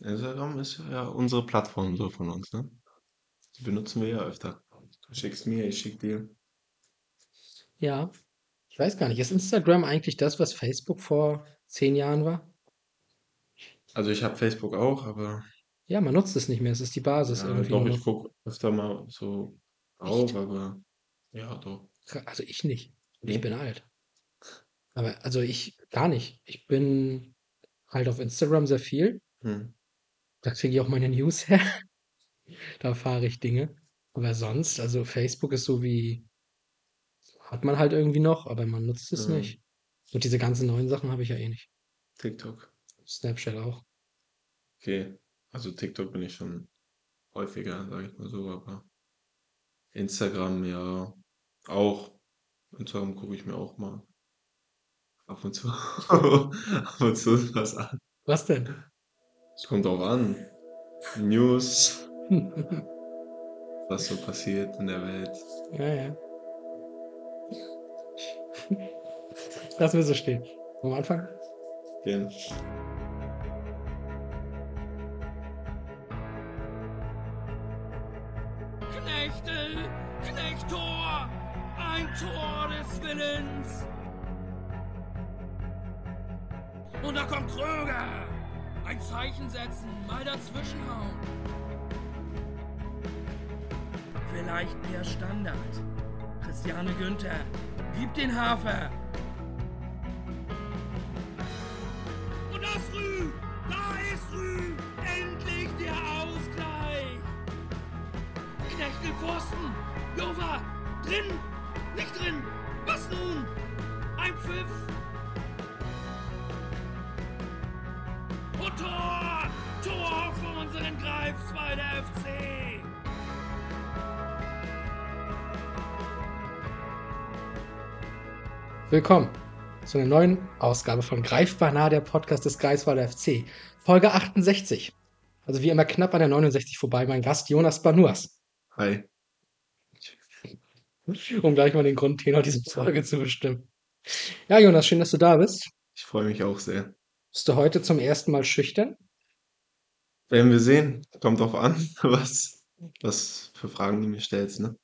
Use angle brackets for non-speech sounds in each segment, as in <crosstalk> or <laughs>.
Instagram ist ja unsere Plattform so von uns, ne? Die benutzen wir ja öfter. Du schickst mir, ich schick dir. Ja. Ich weiß gar nicht, ist Instagram eigentlich das, was Facebook vor zehn Jahren war? Also ich habe Facebook auch, aber Ja, man nutzt es nicht mehr. Es ist die Basis ja, irgendwie doch, nur ich noch. gucke öfter mal so Echt? drauf, aber ja, doch. Kra- Also ich nicht. Ich Nee? bin alt. Aber also ich gar nicht. Ich bin halt auf Instagram sehr viel. Hm. Da kriege ich auch meine News <laughs> her. Da erfahre ich Dinge. Aber sonst, also Facebook ist so wie, hat man halt irgendwie noch, aber man nutzt es Ja, nicht. Und diese ganzen neuen Sachen habe ich ja eh nicht. TikTok. Snapchat auch. Okay. Also TikTok bin ich schon häufiger, sage ich mal so, aber Instagram ja auch. Instagram gucke ich mir auch mal ab und zu <laughs> ab und zu was an. Was denn? Es kommt auch an. News, <laughs> was so passiert in der Welt. Ja, ja. Lassen wir so stehen. Wir anfangen? Gerne. Zeichen setzen, mal dazwischenhauen. Vielleicht der Standard. Christiane Günther, gib den Hafer. Und das Rü, da ist Rü, endlich der Ausgleich. Knechtel Pfosten, Jova, drin, nicht drin, was nun? Ein Pfiff. Willkommen zu einer neuen Ausgabe von Greifbar nah, der Podcast des Greifswalder FC. Folge 68. Also wie immer knapp an der 69 vorbei, mein Gast Jonas Banuas. Hi. Um gleich mal den Grundtenor dieser Folge zu bestimmen. Ja, Jonas, schön, dass du da bist. Ich freue mich auch sehr. Bist du heute zum ersten Mal schüchtern? Werden wir sehen. Kommt drauf an, <laughs> was, was für Fragen du mir stellst, ne?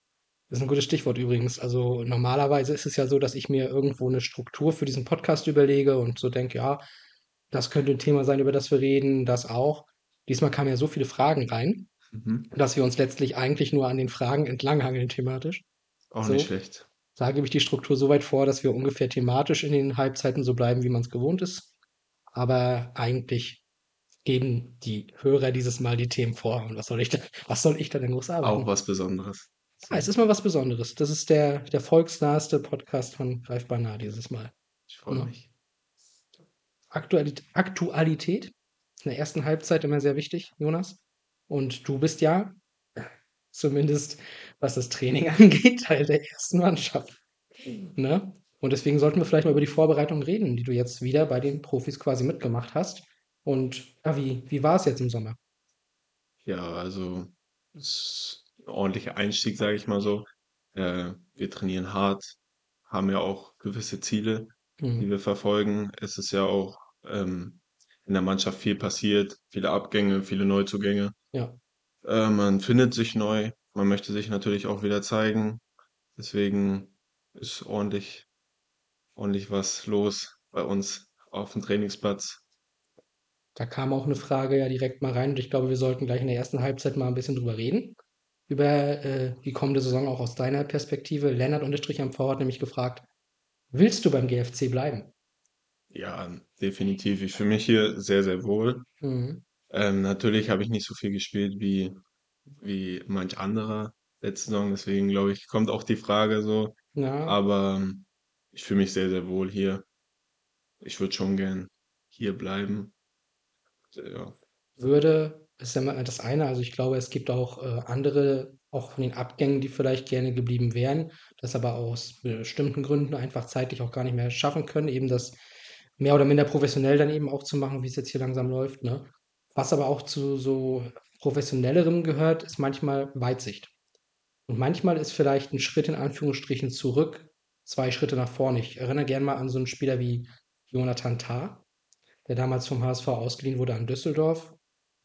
Das ist ein gutes Stichwort übrigens. Also normalerweise ist es ja so, dass ich mir irgendwo eine Struktur für diesen Podcast überlege und so denke, ja, das könnte ein Thema sein, über das wir reden, das auch. Diesmal kamen ja so viele Fragen rein, Mhm. dass wir uns letztlich eigentlich nur an den Fragen entlanghangeln thematisch. Auch So. nicht schlecht. Da gebe ich die Struktur so weit vor, dass wir ungefähr thematisch in den Halbzeiten so bleiben, wie man es gewohnt ist. Aber eigentlich geben die Hörer dieses Mal die Themen vor. Und was soll ich da, was soll ich da denn groß arbeiten? Auch was Besonderes. Ja, es ist mal was Besonderes. Das ist der, der volksnaheste Podcast von Greifbar nah dieses Mal. Ich freue Ja. mich. Aktualität, Aktualität in der ersten Halbzeit immer sehr wichtig, Jonas. Und du bist ja, <laughs> zumindest was das Training <laughs> angeht, Teil der ersten Mannschaft. Ne? Und deswegen sollten wir vielleicht mal über die Vorbereitung reden, die du jetzt wieder bei den Profis quasi mitgemacht hast. Und ja, wie, wie war es jetzt im Sommer? Ja, also es ordentlicher Einstieg, sage ich mal so. Äh, wir trainieren hart, haben ja auch gewisse Ziele, die Hm. wir verfolgen. Es ist ja auch ähm, in der Mannschaft viel passiert, viele Abgänge, viele Neuzugänge. Ja. Äh, man findet sich neu, man möchte sich natürlich auch wieder zeigen. Deswegen ist ordentlich, ordentlich was los bei uns auf dem Trainingsplatz. Da kam auch eine Frage ja direkt mal rein und ich glaube, wir sollten gleich in der ersten Halbzeit mal ein bisschen drüber reden. Über äh, die kommende Saison auch aus deiner Perspektive. Lennart unterstrich am V hat nämlich gefragt, willst du beim GFC bleiben? Ja, definitiv. Ich fühle mich hier sehr, sehr wohl. Mhm. Ähm, natürlich habe ich nicht so viel gespielt wie, wie manch anderer letzte Saison. Deswegen glaube ich, kommt auch die Frage so. Ja, Aber ähm, ich fühle mich sehr, sehr wohl hier. Ich würde schon gern hier bleiben. Ja, würde, ist ja mal das eine. Also ich glaube, es gibt auch äh, andere, auch von den Abgängen, die vielleicht gerne geblieben wären, das aber aus bestimmten Gründen einfach zeitlich auch gar nicht mehr schaffen können, eben das mehr oder minder professionell dann eben auch zu machen, wie es jetzt hier langsam läuft. Ne? Was aber auch zu so professionellerem gehört, ist manchmal Weitsicht. Und manchmal ist vielleicht ein Schritt in Anführungsstrichen zurück, zwei Schritte nach vorne. Ich erinnere gerne mal an so einen Spieler wie Jonathan Tah, der damals vom HSV ausgeliehen wurde an Düsseldorf.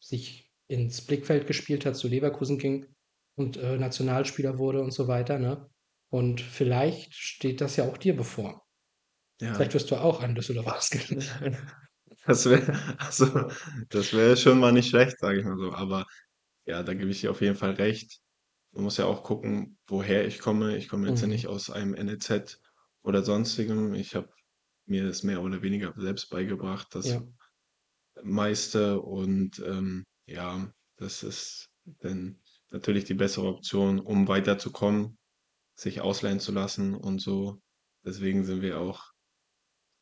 sich ins Blickfeld gespielt hat, zu Leverkusen ging und äh, Nationalspieler wurde und so weiter, ne? Und vielleicht steht das ja auch dir bevor. Ja. Vielleicht wirst du auch an Düsseldorf ausgebildet. <laughs> Das wäre also, das wäre schon mal nicht schlecht, sage ich mal so. Aber ja, da gebe ich dir auf jeden Fall recht. Man muss ja auch gucken, woher ich komme. Ich komme jetzt ja Mhm. nicht aus einem NLZ oder Sonstigem. Ich habe mir das mehr oder weniger selbst beigebracht, das Ja. meiste. Und ähm, ja, das ist dann natürlich die bessere Option, um weiterzukommen, sich ausleihen zu lassen und so. Deswegen sind wir auch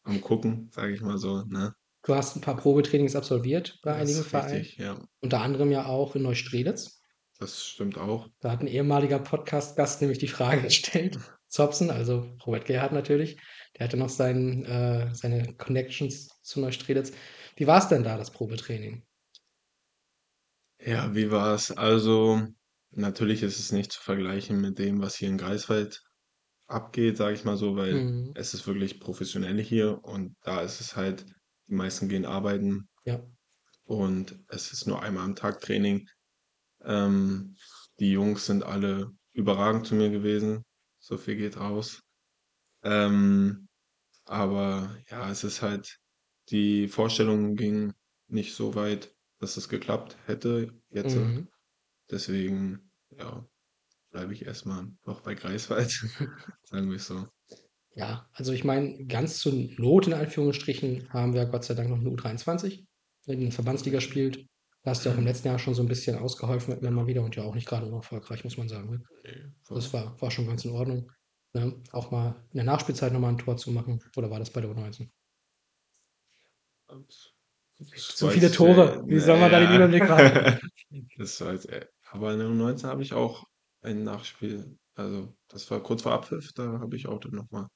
am Gucken, sage ich mal so, ne? Du hast ein paar Probetrainings absolviert bei Das einigen ist Vereinen, richtig, ja. unter anderem ja auch in Neustrelitz. Das stimmt auch. Da hat ein ehemaliger Podcast-Gast nämlich die Frage gestellt, <laughs> Zopsen, also Robert Gerhard natürlich. Der hatte noch seinen, äh, seine Connections zu Neustrelitz. Wie war es denn da, das Probetraining? Ja, wie war's? Also, natürlich ist es nicht zu vergleichen mit dem, was hier in Greifswald abgeht, sage ich mal so, weil Mhm. es ist wirklich professionell hier und da ist es halt, die meisten gehen arbeiten Ja. und es ist nur einmal am Tag Training. Ähm, die Jungs sind alle überragend zu mir gewesen. So viel geht raus. Ähm, aber ja, es ist halt, die Vorstellung ging nicht so weit, dass es geklappt hätte jetzt. Mhm. Deswegen, ja, bleibe ich erstmal noch bei Greifswald, <laughs> sagen wir es so. Ja, also ich meine, ganz zur Not in Anführungsstrichen haben wir Gott sei Dank noch eine U23, die in der Verbandsliga spielt. Da hast du ja auch im letzten Jahr schon so ein bisschen ausgeholfen immer mal wieder und ja auch nicht gerade unerfolgreich, muss man sagen. Ne? Ne, Das war, war schon ganz in Ordnung. Ne? Auch mal in der Nachspielzeit nochmal ein Tor zu machen. Oder war das bei der U19? Das Zu weiß viele Tore. Wie soll man da den. Überblick haben? <laughs> Das weiß äh, aber in der U19 habe ich auch ein Nachspiel, also das war kurz vor Abpfiff, da habe ich auch dann noch mal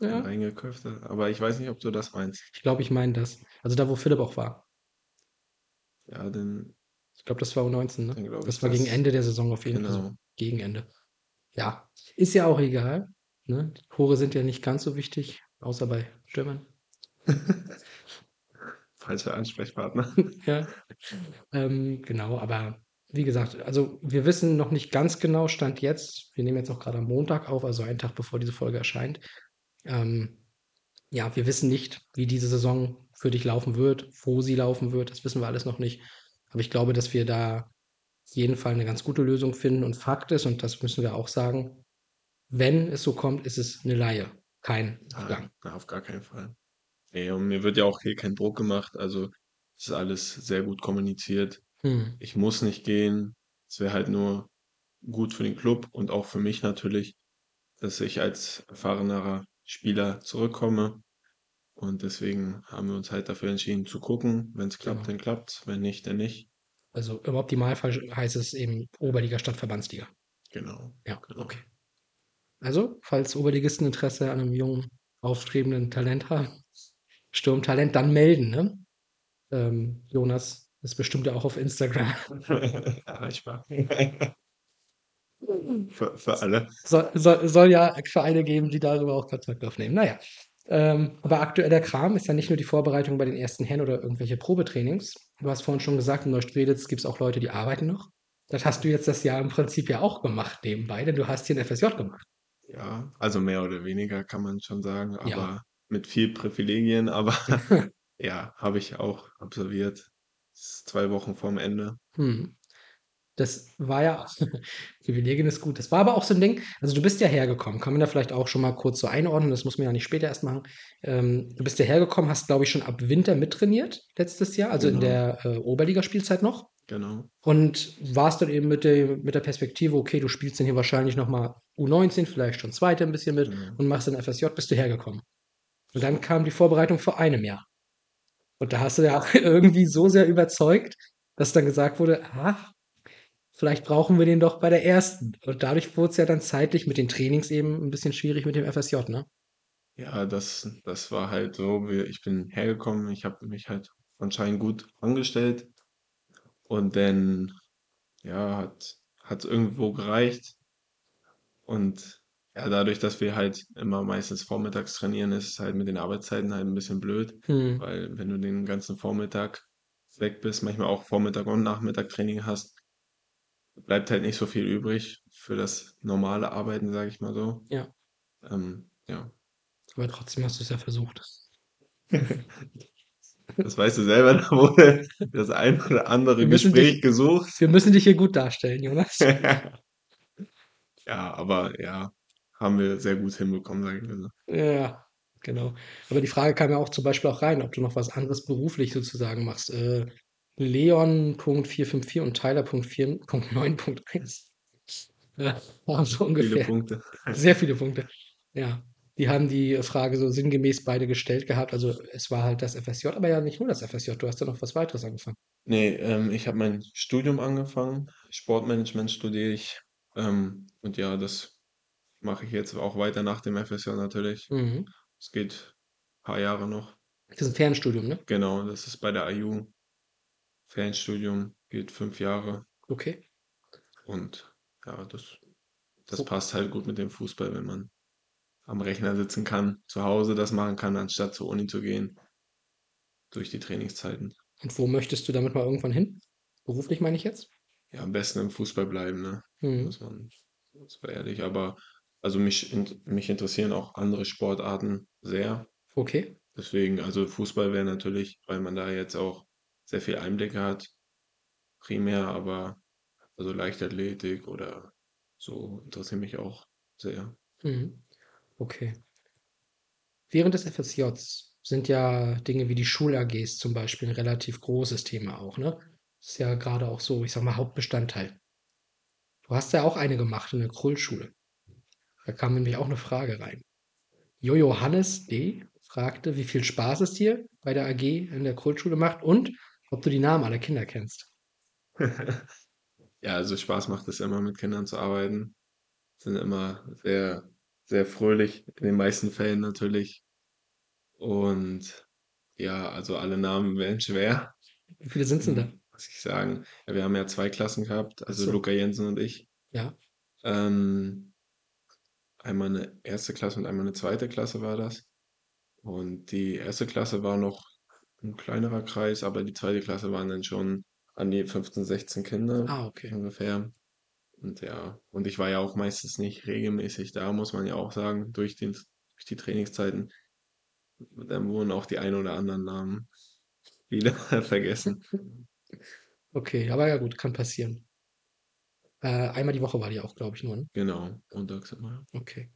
einen Ja, reingeköpft, aber ich weiß nicht, ob du das meinst. ich glaube, ich meine das. Also da, wo Philipp auch war. Ja, dann Ich glaube, das war U19, ne? glaube ich Das war gegen das. Ende der Saison auf jeden Fall. Also Genau. gegen Ende. Ja, ist ja auch egal. Ne? Die Tore sind ja nicht ganz so wichtig, außer bei Stürmern. <laughs> Falscher Ansprechpartner. <laughs> Ja, ähm, genau, aber wie gesagt, also wir wissen noch nicht ganz genau, Stand jetzt. Wir nehmen jetzt auch gerade am Montag auf, also einen Tag bevor diese Folge erscheint. Ähm, ja, wir wissen nicht, wie diese Saison für dich laufen wird, wo sie laufen wird. Das wissen wir alles noch nicht. Aber ich glaube, dass wir da auf jeden Fall eine ganz gute Lösung finden. Und Fakt ist, und das müssen wir auch sagen, wenn es so kommt, ist es eine Laie, kein Abgang. Nein, auf gar keinen Fall. Ne, und mir wird ja auch hier kein Druck gemacht, also es ist alles sehr gut kommuniziert. Hm, Ich muss nicht gehen. Es wäre halt nur gut für den Club und auch für mich natürlich, dass ich als erfahrenerer Spieler zurückkomme. Und deswegen haben wir uns halt dafür entschieden zu gucken. Wenn es klappt, genau. dann klappt's. Wenn nicht, dann nicht. Also im Optimalfall heißt es eben Oberliga statt Verbandsliga. Genau, Ja, genau. okay. Also, falls Oberligisten Interesse an einem jungen, aufstrebenden Talent haben, Sturmtalent, dann melden, ne? Ähm, Jonas ist bestimmt ja auch auf Instagram. <laughs> Erreichbar. <laughs> Für, für alle. Soll, soll, soll ja Vereine geben, die darüber auch Kontakt aufnehmen. Naja. Ähm, aber aktueller Kram ist ja nicht nur die Vorbereitung bei den ersten Herren oder irgendwelche Probetrainings. Du hast vorhin schon gesagt, in Neustrelitz gibt es auch Leute, die arbeiten noch. Das hast du jetzt das Jahr im Prinzip ja auch gemacht nebenbei, denn du hast hier ein FSJ gemacht. Ja, also mehr oder weniger kann man schon sagen, Ja. Mit viel Privilegien, aber <laughs> <laughs> ja, habe ich auch absolviert. Das ist zwei Wochen vorm Ende. Hm. Das war ja, <laughs> Privilegien ist gut. Das war aber auch so ein Ding. Also, du bist ja hergekommen, kann man da vielleicht auch schon mal kurz so einordnen, das muss man ja nicht später erst machen. Ähm, du bist ja hergekommen, hast, glaube ich, schon ab Winter mittrainiert letztes Jahr, also in Genau. der äh, Oberligaspielzeit noch. Genau. Und warst dann eben mit der, mit der Perspektive, okay, du spielst dann hier wahrscheinlich nochmal U19, vielleicht schon Zweite ein bisschen mit Genau. und machst dann FSJ, bist du hergekommen. Und dann kam die Vorbereitung vor einem Jahr. Und da hast du ja <laughs> irgendwie so sehr überzeugt, dass dann gesagt wurde, ach, vielleicht brauchen wir den doch bei der ersten. Und dadurch wurde es ja dann zeitlich mit den Trainings eben ein bisschen schwierig mit dem FSJ, ne? Ja, das, das war halt so, wie, ich bin hergekommen, ich habe mich halt anscheinend gut angestellt und dann, ja, hat hat irgendwo gereicht und ja, dadurch, dass wir halt immer meistens vormittags trainieren, ist es halt mit den Arbeitszeiten halt ein bisschen blöd, Hm, weil wenn du den ganzen Vormittag weg bist, manchmal auch Vormittag und Nachmittag Training hast, bleibt halt nicht so viel übrig für das normale Arbeiten, sage ich mal so. Ja. Ähm, ja. Aber trotzdem hast du es ja versucht. <laughs> Das weißt du selber, <laughs> da wurde das ein oder andere Wir müssen Gespräch dich gesucht. wir müssen dich hier gut darstellen, Jonas. <laughs> Ja, aber ja, haben wir sehr gut hinbekommen, sage ich mal so. Ja, genau. Aber die Frage kam ja auch zum Beispiel auch rein, ob du noch was anderes beruflich sozusagen machst. Äh, Leon.454 und Tyler.4.9.1. Ja, <laughs> so Viele ungefähr. Punkte. Sehr viele Punkte. Ja. Die haben die Frage so sinngemäß beide gestellt gehabt. Also es war halt das FSJ, aber ja nicht nur das FSJ, du hast ja noch was weiteres angefangen. Nee, ähm, ich habe mein Studium angefangen. Sportmanagement studiere ich. Ähm, und ja, das mache ich jetzt auch weiter nach dem FSJ natürlich. Mhm. Es geht ein paar Jahre noch. Das ist ein Fernstudium, ne? Genau, das ist bei der IU. Fernstudium geht fünf Jahre. Okay. Und ja, das, das So. passt halt gut mit dem Fußball, wenn man am Rechner sitzen kann, zu Hause das machen kann, anstatt zur Uni zu gehen, durch die Trainingszeiten. Und wo möchtest du damit mal irgendwann hin? Beruflich meine ich jetzt? Ja, am besten im Fußball bleiben, ne? Mhm. Muss man, das war ehrlich, aber also mich, in, mich interessieren auch andere Sportarten sehr. Okay. Deswegen, also Fußball wäre natürlich, weil man da jetzt auch sehr viel Einblicke hat, primär, aber also Leichtathletik oder so interessiert mich auch sehr. Mhm. Okay. Während des FSJs sind ja Dinge wie die Schul-AGs zum Beispiel ein relativ großes Thema auch, ne? Ist ja gerade auch so, ich sag mal, Hauptbestandteil. Du hast ja auch eine gemacht in der Krullschule. Da kam nämlich auch eine Frage rein. Jojo Hannes D. fragte, wie viel Spaß es dir bei der AG in der Krullschule macht und ob du die Namen aller Kinder kennst. <laughs> Ja, also Spaß macht es immer, mit Kindern zu arbeiten. Sind immer sehr, sehr fröhlich, in den meisten Fällen natürlich. Und ja, also alle Namen wären schwer. Wie viele sind es denn da? Hm, was ich sagen? Ja, wir haben ja zwei Klassen gehabt, also so. Luca Jensen und ich. Ja. Ähm, einmal eine erste Klasse und einmal eine zweite Klasse war das. Und die erste Klasse war noch ein kleinerer Kreis, aber die zweite Klasse waren dann schon an die 15, 16 Kinder Ah, okay. ungefähr. Und ja, und ich war ja auch meistens nicht regelmäßig da, muss man ja auch sagen, durch den, durch die Trainingszeiten. Dann wurden auch die ein oder anderen Namen <laughs> wieder vergessen. Okay, aber ja gut, kann passieren. Äh, einmal die Woche war die auch, glaube ich, nur, ne? Genau, montags immer. Okay.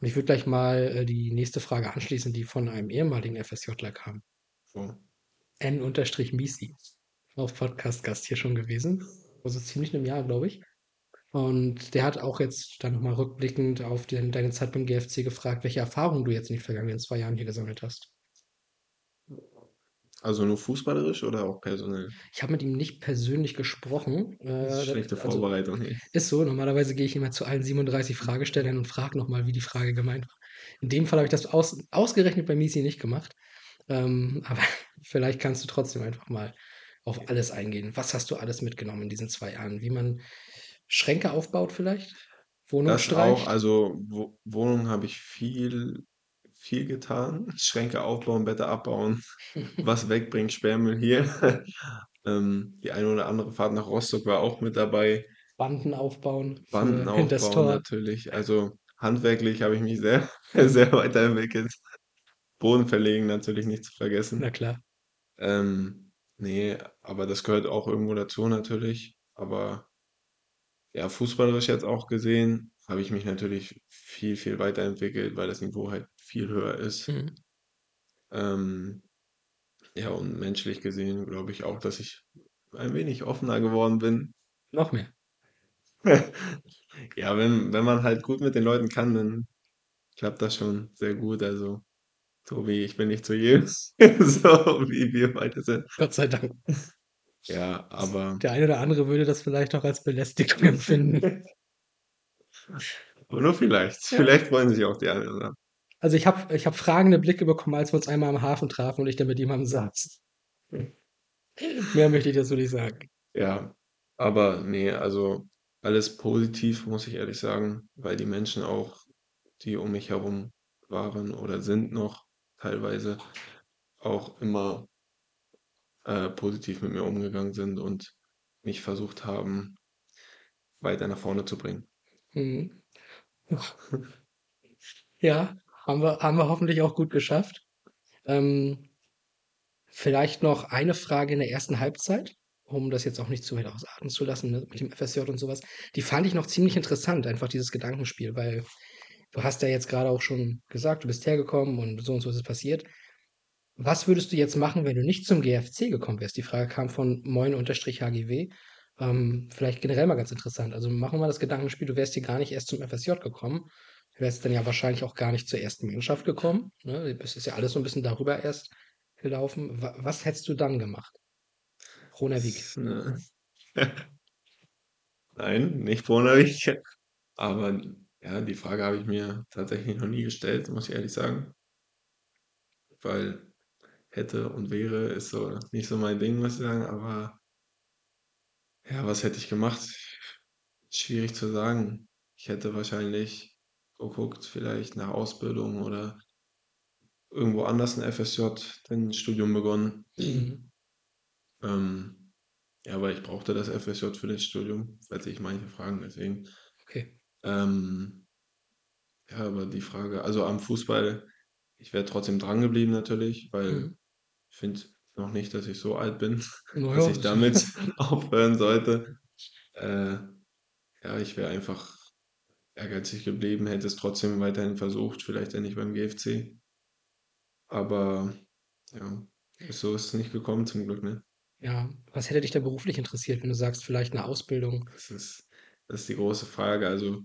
Und ich würde gleich mal äh, die nächste Frage anschließen, die von einem ehemaligen FSJler kam. So. N-Misi. Auch Podcast-Gast hier schon gewesen. Also ziemlich einem Jahr, glaube ich. Und der hat auch jetzt dann nochmal rückblickend auf den, deine Zeit beim GFC gefragt, welche Erfahrungen du jetzt in den vergangenen zwei Jahren hier gesammelt hast. Also nur fußballerisch oder auch personell? Ich habe mit ihm nicht persönlich gesprochen. Äh, schlechte also Vorbereitung. ey. ist so, normalerweise gehe ich immer zu allen 37 Fragestellern und frage nochmal, wie die Frage gemeint war. In dem Fall habe ich das aus, ausgerechnet bei Misi nicht gemacht. Ähm, <laughs> aber vielleicht kannst du trotzdem einfach mal auf alles eingehen. Was hast du alles mitgenommen in diesen zwei Jahren? Wie man Schränke aufbaut vielleicht? Wohnung Das auch, streicht? also Wo Wohnung habe ich viel, viel getan. Schränke aufbauen, Bette abbauen, <laughs> was wegbringen, Sperrmüll hier. <laughs> Ähm, die eine oder andere Fahrt nach Rostock war auch mit dabei. Banden aufbauen Banden aufbauen Tor. natürlich. Also handwerklich habe ich mich sehr, <laughs> sehr weiterentwickelt. Boden verlegen natürlich nicht zu vergessen. Na klar. Ähm, nee, aber das gehört auch irgendwo dazu natürlich. Aber ja, fußballerisch jetzt auch gesehen, habe ich mich natürlich viel, viel weiterentwickelt, weil das Niveau halt viel höher ist. Mhm. Ähm, ja, und menschlich gesehen glaube ich auch, dass ich ein wenig offener geworden bin. Noch mehr. <laughs> Ja, wenn, wenn man halt gut mit den Leuten kann, dann klappt das schon sehr gut. Also, Tobi, ich bin nicht zu jedem, <laughs> so wie wir beide sind. Gott sei Dank. <laughs> Ja, aber Der eine oder andere würde das vielleicht auch als Belästigung empfinden. aber nur vielleicht. Ja. Vielleicht freuen sich auch die anderen. Also ich habe ich hab fragende Blicke bekommen, als wir uns einmal am Hafen trafen und ich dann mit jemandem saß. <laughs> Mehr möchte ich dazu nicht sagen. Ja, aber nee, also alles positiv, muss ich ehrlich sagen, weil die Menschen auch, die um mich herum waren oder sind noch teilweise, auch immer äh, positiv mit mir umgegangen sind und mich versucht haben, weiter nach vorne zu bringen. Mhm. <laughs> Ja, haben wir haben wir hoffentlich auch gut geschafft. Ähm, vielleicht noch eine Frage in der ersten Halbzeit, um das jetzt auch nicht zu weit ausarten zu lassen, ne, mit dem FSJ und so was. Die fand ich noch ziemlich interessant, einfach dieses Gedankenspiel, weil du hast ja jetzt gerade auch schon gesagt, du bist hergekommen und so und so ist es passiert. Was würdest du jetzt machen, wenn du nicht zum GFC gekommen wärst? Die Frage kam von moin-hgw. Ähm, vielleicht generell mal ganz interessant. Also machen wir das Gedankenspiel, du wärst hier gar nicht erst zum FSJ gekommen. Du wärst dann ja wahrscheinlich auch gar nicht zur ersten Mannschaft gekommen. Ne? Das ist ja alles so ein bisschen darüber erst gelaufen. Wa was hättest du dann gemacht? Ronavik. 'ne <laughs> Nein, nicht Ronavik. Aber ja, die Frage habe ich mir tatsächlich noch nie gestellt, muss ich ehrlich sagen. Weil hätte und wäre ist so nicht so mein Ding, muss ich sagen, aber ja, was hätte ich gemacht? Schwierig zu sagen. Ich hätte wahrscheinlich geguckt, vielleicht nach Ausbildung oder irgendwo anders 'n FSJ, dann 'n Studium begonnen. Mhm. Ähm, ja, aber ich brauchte das FSJ für das Studium, falls sich manche fragen, deswegen. Okay. Ähm, ja, aber die Frage also am Fußball, ich wäre trotzdem dran geblieben natürlich, weil Mhm. ich finde noch nicht, dass ich so alt bin, <laughs> Na dass ich damit <laughs> aufhören sollte. Äh, ja, ich wäre einfach ehrgeizig geblieben, hätte es trotzdem weiterhin versucht, vielleicht dann nicht beim GFC. Aber ja, so ist es nicht gekommen zum Glück, ne? Ja, was hätte dich denn beruflich interessiert, wenn du sagst, vielleicht 'ne Ausbildung? Das ist das ist die große Frage. Also,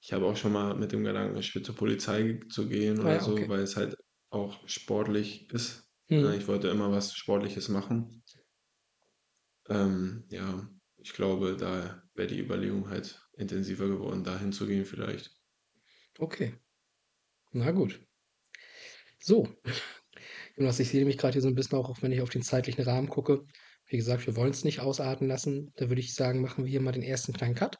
ich habe auch schon mal mit dem Gedanken gespielt, zur Polizei zu gehen Ah oder ja, so, okay. weil es halt auch sportlich ist, ne? Mhm. Ich wollte immer was Sportliches machen. Ähm, ja, ich glaube, da wäre die Überlegung halt intensiver geworden, da hinzugehen vielleicht. Okay. Na gut. So. Jonas, ich sehe nämlich grad hier so 'n bisschen auch, auch wenn ich auf den zeitlichen Rahmen gucke. Wie gesagt, wir wollen's nicht ausarten lassen. Da würde ich sagen, machen wir hier mal den ersten kleinen Cut.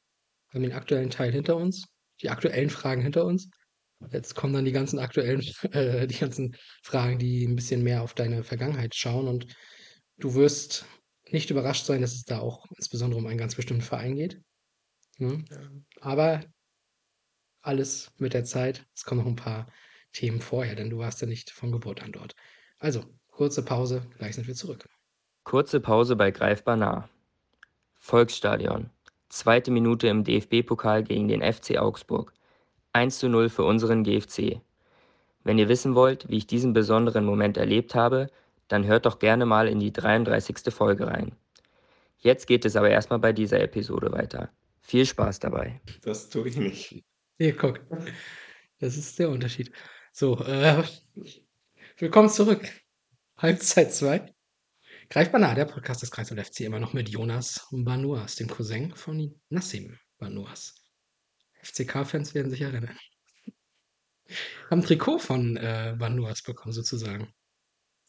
Wir haben den aktuellen Teil hinter uns, die aktuellen Fragen hinter uns. Jetzt kommen dann die ganzen aktuellen <laughs> äh, die ganzen Fragen, die 'n bisschen mehr auf deine Vergangenheit schauen und du wirst nicht überrascht sein, dass es da auch insbesondere um einen ganz bestimmten Verein geht, ne? Ja. Aber alles mit der Zeit. Es kommen noch 'n paar Themen vorher, denn du warst ja nicht von Geburt an dort. Also, kurze Pause, gleich sind wir zurück. Kurze Pause bei Greifbar nah. Volksstadion. Zweite Minute im DFB-Pokal gegen den FC Augsburg. 1:0 für unseren GFC. Wenn ihr wissen wollt, wie ich diesen besonderen Moment erlebt habe, dann hört doch gerne mal in die 33. Folge rein. Jetzt geht es aber erst mal bei dieser Episode weiter. Viel Spaß dabei. Das tue ich nicht. Hier, guck. Das ist der Unterschied. So, äh, willkommen zurück. Halbzeit 2. Greifbar nah, der Podcast des Kreisab FC, immer noch mit Jonas Banuas, dem Cousin von Nassim Banuas. FCK-Fans werden sich erinnern. Haben Trikot von, äh, Banuas bekommen sozusagen.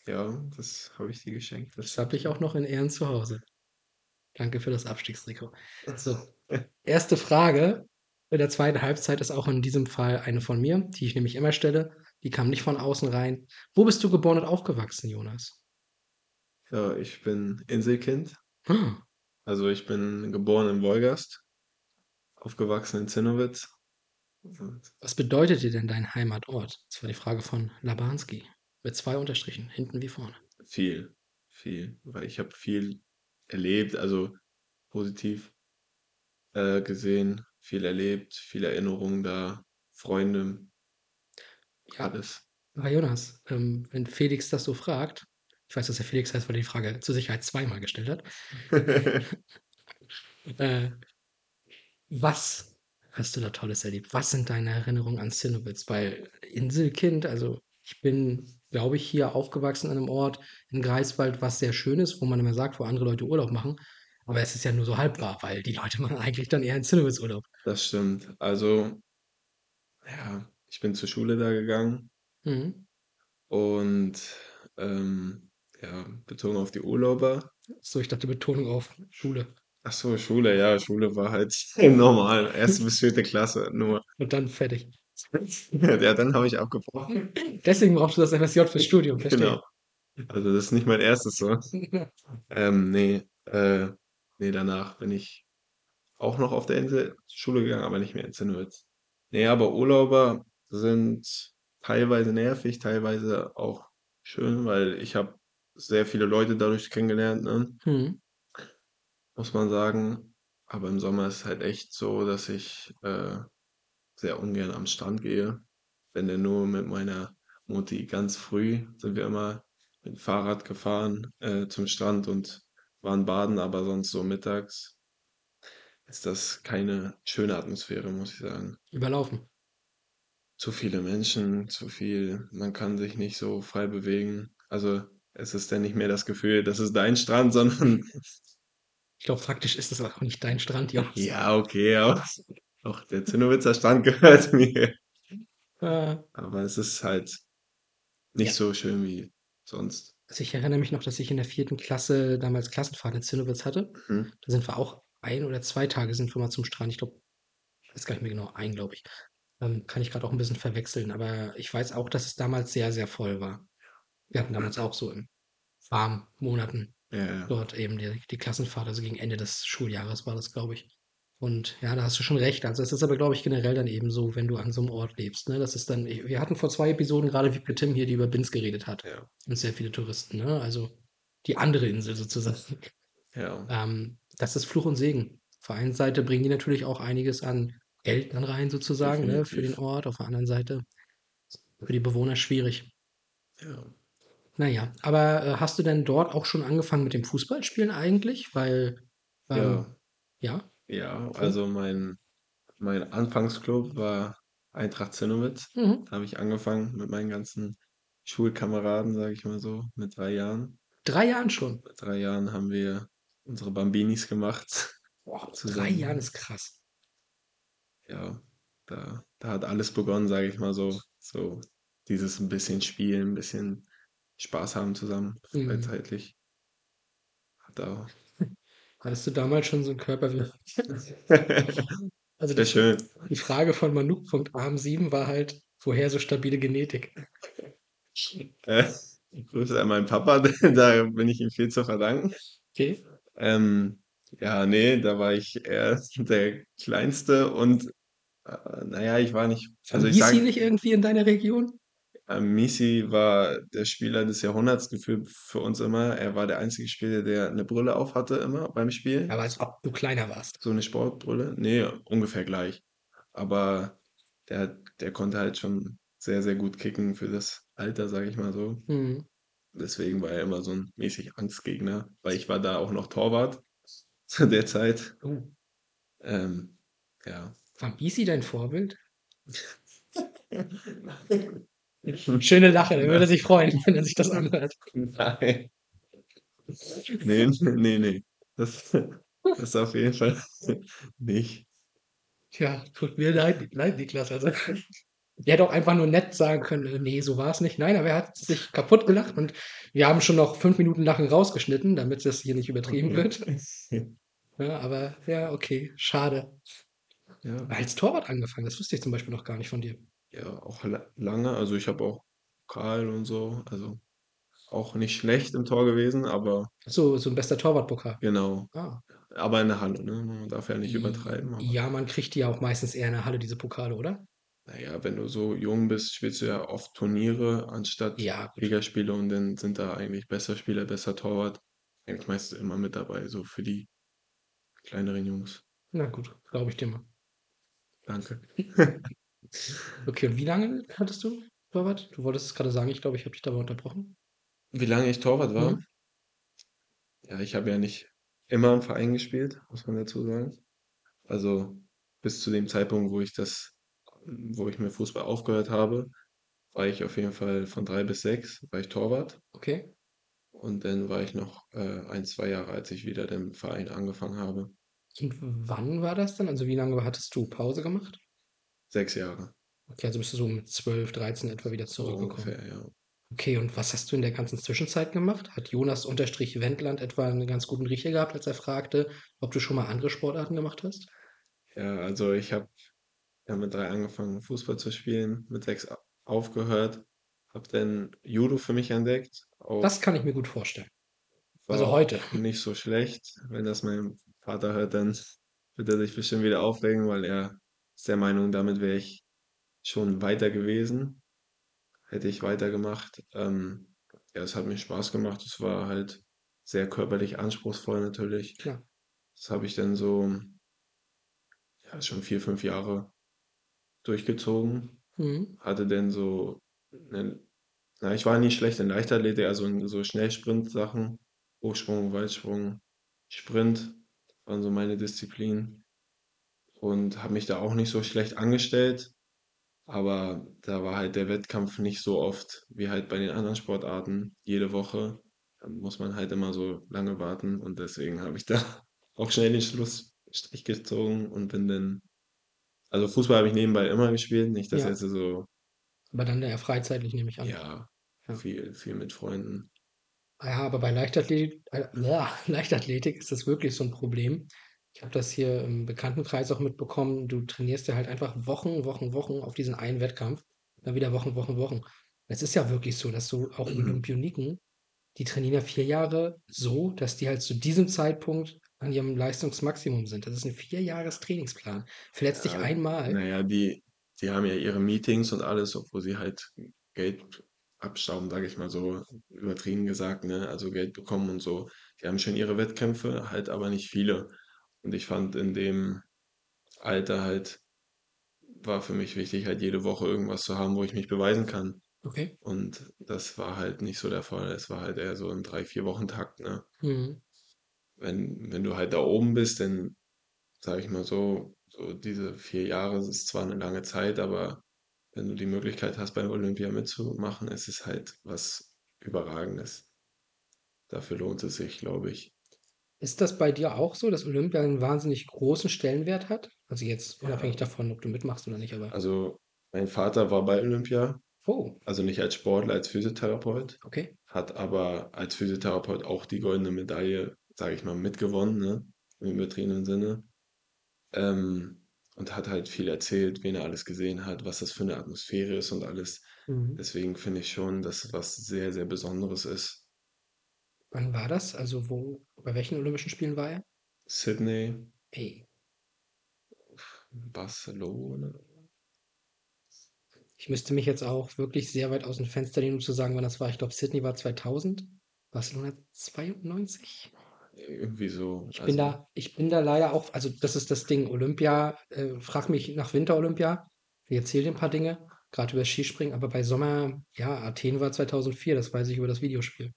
Ja, das habe ich dir geschenkt. Das Das habe ich auch noch in Ehren zu Hause. Danke für das Abstiegstrikot. So, <laughs> erste Frage in der zweiten Halbzeit ist auch in diesem Fall eine von mir, die ich nämlich immer stelle. Die kam nicht von außen rein. Wo bist du geboren und aufgewachsen, Jonas? Ja, ich bin Inselkind. Ah. Also, ich bin geboren in Wolgast, aufgewachsen in Zinnowitz. Was bedeutet dir denn dein Heimatort? Das war die Frage von Labanski mit 2 Unterstrichen, hinten wie vorne. Viel, viel, weil ich habe viel erlebt, also positiv äh, gesehen, viel erlebt, viele Erinnerungen da, Freunde. Ja. Alles. Aber Jonas, ähm, wenn Felix das so fragt ich weiß, dass er Felix heißt, weil er die Frage zur Sicherheit zweimal gestellt hat. <laughs> Äh was hast du da Tolles erlebt? Was sind deine Erinnerungen an Zinnowitz? Weil Inselkind also, ich bin, glaube ich, hier aufgewachsen an 'nem Ort in Greifswald, was sehr schön ist, wo man immer sagt, wo andere Leute Urlaub machen. Aber es ist ja nur so halb wahr, weil die Leute <laughs> machen eigentlich dann eher in Zinnowitz Urlaub. Das stimmt. Also ja, ich bin zur Schule da gegangen. Mhm. Und, ähm, ja, bezogen auf die Urlauber so, ich dachte Betonung auf Schule. Ach so, Schule, ja, Schule war halt <laughs> normal, 1. bis 4. Klasse nur. Und dann fertig. <laughs> Ja, dann habe ich abgebrochen. Deswegen brauchst du das FSJ fürs Studium, verstehe. Genau. Also, das ist nicht mein erstes so. <laughs> Ähm, ne, äh, ne, danach bin ich auch noch auf der Insel zur Schule gegangen, aber nicht mehr in Zinnowitz. Ne, aber Urlauber sind teilweise nervig, teilweise auch schön, weil ich habe sehr viele Leute dadurch kennengelernt, ne? Mhm. Muss man sagen. Aber im Sommer ist es halt echt so, dass ich, äh, sehr ungern am Strand gehe. Wenn denn nur mit meiner Mutti ganz früh sind wir immer mit dem Fahrrad gefahren, äh, zum Strand und waren baden, aber sonst so mittags ist das keine schöne Atmosphäre, muss ich sagen. Überlaufen. Zu viele Menschen, zu viel man kann sich nicht so frei bewegen. Also, es ist dann nicht mehr das Gefühl, das ist dein Strand, <laughs> sondern Ich glaube, faktisch ist es auch nicht dein Strand, Jonas. ja, okay, aber <laughs> auch der Zinnowitzer Strand gehört <laughs> mir. Äh, Aber es ist halt nicht Ja. so schön wie sonst. also ich erinnere mich noch, dass ich in der vierten Klasse damals Klassenfahrt in Zinnowitz hatte. Mhm. Da sind wir auch ein oder zwei Tage sind wir mal zum Strand. Ich glaube, ich weiß gar nicht mehr genau, ein, glaube ich. Ähm, kann ich gerade auch ein bisschen verwechseln, aber ich weiß auch, dass es damals sehr, sehr voll war. Wir hatten damals auch so in warmen Monaten Ja, ja. dort eben die, die Klassenfahrt, also gegen Ende des Schuljahres war das, glaube ich. Und ja, da hast du schon recht. Also es ist aber, glaube ich, generell dann eben so, wenn du an so einem Ort lebst. Ne? Das ist dann, wir hatten vor zwei Episoden gerade wie Tim hier, die über Binz geredet hat. Ja. Und sehr viele Touristen, ne? Also die andere Insel sozusagen. Ja. Ähm, das ist Fluch und Segen. Auf der einen Seite bringen die natürlich auch einiges an Geld dann rein, sozusagen, ne, für den. Ort. Auf der anderen Seite für die Bewohner schwierig. Ja. Naja, aber äh, hast du denn dort auch schon angefangen mit dem Fußballspielen eigentlich? Weil, ähm, Ja. ja, Ja, Okay. also mein mein Anfangsclub war Eintracht Zinnowitz. mhm. Da habe ich angefangen mit meinen ganzen Schulkameraden, sage ich mal so, mit 3 Jahren. drei Jahren schon. Mit 3 Jahren haben wir unsere Bambinis gemacht. <laughs> Boah, drei Zusammen. Jahren ist krass. Ja, da da hat alles begonnen, sage ich mal so. So dieses 'n bisschen spielen, 'n bisschen Spaß haben zusammen, Mhm. freizeitlich. Hat da Hattest du damals schon so einen Körper wie <laughs> Also die schön. die Frage von Manuk.arm7 war halt: „Woher so stabile Genetik?“ Äh, Grüße an meinen Papa, <laughs> da bin ich ihm viel zu verdanken. Okay. Ähm, ja, ne, da war ich eher der Kleinste und, äh, na ja, ich war nicht also ich Hieß sie nicht irgendwie in deiner Region? Ähm, Misi war der Spieler des Jahrhunderts gefühlt für uns immer. Er war der einzige Spieler, der 'ne Brille auf hatte immer beim Spielen. Aber als ob du kleiner warst. So 'ne Sportbrille? Ne, ungefähr gleich. Aber der der konnte halt schon sehr, sehr gut kicken für das Alter, sage ich mal so. Mhm. Deswegen war er immer so 'n mäßig Angstgegner, weil ich war da auch noch Torwart <laughs> zu der Zeit. Oh. Ähm, ja. War Bisi dein Vorbild? <laughs> <laughs> Schöne Lache, der würde sich freuen, <laughs> wenn er sich das anhört. Nein. Ne, ne, ne. Das das auf jeden Fall nicht. Tja, tut mir leid leid, Niklas. Also, er hätte auch einfach nur nett sagen können: „Äh, ne, so war's nicht.“ Nein, aber er hat sich kaputtgelacht und wir haben schon noch 5 Minuten Lachen rausgeschnitten, damit das hier nicht übertrieben wird. <laughs> Ja, aber ja, okay, schade. Ja. Als Torwart angefangen, das wusste ich zum Beispiel noch gar nicht von dir. Ja, auch la lange. Also, ich habe auch Pokal und so, also auch nicht schlecht im Tor gewesen, aber So so 'n bester Torwartpokal. genau. Ah. Aber in der Halle, ne? Man darf ja nicht übertreiben, aber Ja, man kriegt die ja auch meistens eher in der Halle, diese Pokale, oder? na ja, wenn du so jung bist, spielst du ja oft Turniere anstatt Ja, gut. Ligaspiele und dann sind da eigentlich besser Spieler, besser Torwart eigentlich meist immer mit dabei, so für die kleineren Jungs. Na gut, glaube ich dir mal. Danke. <laughs> Okay, und wie lange hattest du Torwart? Du wolltest es grade sagen, ich glaube, ich habe dich dabei unterbrochen. Wie lange ich Torwart war? Mhm. Ja, ich habe ja nicht immer im Verein gespielt, muss man dazu sagen. Also, bis zu dem Zeitpunkt, wo ich das wo ich mit Fußball aufgehört habe, war ich auf jeden Fall von 3 bis 6 war ich Torwart. Okay. Und dann war ich noch, äh, 1, 2 Jahre, als ich wieder im Verein angefangen habe. Und wann war das dann? Also, wie lange hattest du Pause gemacht? 6 Jahre. Okay, also bist du so mit 12, 13 etwa wieder So zurückgekommen. ungefähr, ja. Okay, und was hast du in der ganzen Zwischenzeit gemacht? Hat Jonas Unterstrich Wendland etwa 'n ganz guten Riecher gehabt, als er fragte, ob du schon mal andere Sportarten gemacht hast? Ja, also ich habe ja mit 3 angefangen, Fußball zu spielen, mit 6 a aufgehört, habe dann Judo für mich entdeckt, Das kann ich mir gut vorstellen. Also heute. <laughs> nicht so schlecht. Wenn das mein Vater hört, dann wird er sich bestimmt wieder aufregen, weil er ist der Meinung, damit wäre ich schon weiter gewesen, hätte ich weitergemacht. Ähm, ja, es hat mir Spaß gemacht. Es war halt sehr körperlich anspruchsvoll natürlich. Klar. Das habe ich dann so, ja, schon vier, fünf Jahre durchgezogen. Mhm. Hatte dann so 'ne na, ich war nie schlecht in Leichtathletik, also in so Schnellsprint-Sachen, Hochsprung, Weitsprung, Sprint waren so meine Disziplinen und habe mich da auch nicht so schlecht angestellt, aber da war halt der Wettkampf nicht so oft wie halt bei den anderen Sportarten jede Woche. Da muss man halt immer so lange warten und deswegen habe ich da <laughs> auch schnell den Schlussstrich gezogen und bin dann also Fußball habe ich nebenbei immer gespielt, nicht, dass Ja. jetzt so Aber dann eher freizeitlich, nehme ich an. ja, Ja. viel viel mit Freunden. Ja, aber bei Leichtathletik, äh, ja, <laughs> Leichtathletik ist das wirklich so ein Problem. Ich habe das hier im Bekanntenkreis auch mitbekommen. Du trainierst ja halt einfach Wochen, Wochen, Wochen auf diesen einen Wettkampf, dann wieder Wochen, Wochen, Wochen. Es ist ja wirklich so, dass so auch Olympioniken, die trainieren ja 4 Jahre so, dass die halt zu diesem Zeitpunkt an ihrem Leistungsmaximum sind. Das ist 'n 4-Jahres-Trainingsplan. Verletzt dich Ja, einmal na ja, die die haben ja ihre Meetings und alles, obwohl sie halt Geld abstauben, sage ich mal so, übertrieben gesagt, ne? Also Geld bekommen und so. Die haben schon ihre Wettkämpfe, halt aber nicht viele. Und ich fand in dem Alter halt war für mich wichtig, halt jede Woche irgendwas zu haben, wo ich mich beweisen kann. okay. Und das war halt nicht so der Fall. Es war halt eher so im 3-4 Wochen-Takt, ne? Mhm. Wenn wenn du halt da oben bist, dann sage ich mal so, so diese 4 Jahre, das ist zwar eine lange Zeit, aber wenn du die Möglichkeit hast, bei Olympia mitzumachen, ist es halt was Überragendes. Dafür lohnt es sich, glaube ich. Ist das bei dir auch so, dass Olympia einen wahnsinnig großen Stellenwert hat? Also jetzt Ja. unabhängig davon, ob du mitmachst oder nicht, aber Also, mein Vater war bei Olympia, Oh, also nicht als Sportler, als Physiotherapeut, okay. hat aber als Physiotherapeut auch die goldene Medaille, sage ich mal, mitgewonnen, ne, im übertriebenen Sinne. Ähm, und hat halt viel erzählt, wen er alles gesehen hat, was das für eine Atmosphäre ist und alles. Mhm. Deswegen finde ich schon, dass es was sehr, sehr Besonderes ist. Wann war das? Also wo bei welchen Olympischen Spielen war er? Sydney, Ey, Barcelona. ich müsste mich jetzt auch wirklich sehr weit aus dem Fenster lehnen, um zu sagen, wann das war. Ich glaube, Sydney war 2000, Barcelona 92. Irgendwie so. Ich bin Also, da ich bin da leider auch also das ist das Ding, Olympia, äh, frage mich nach Winter-Olympia. Ich erzähle dir 'n paar Dinge, grad über Skispringen, aber bei Sommer ja, Athen war 2004, das weiß ich über das Videospiel.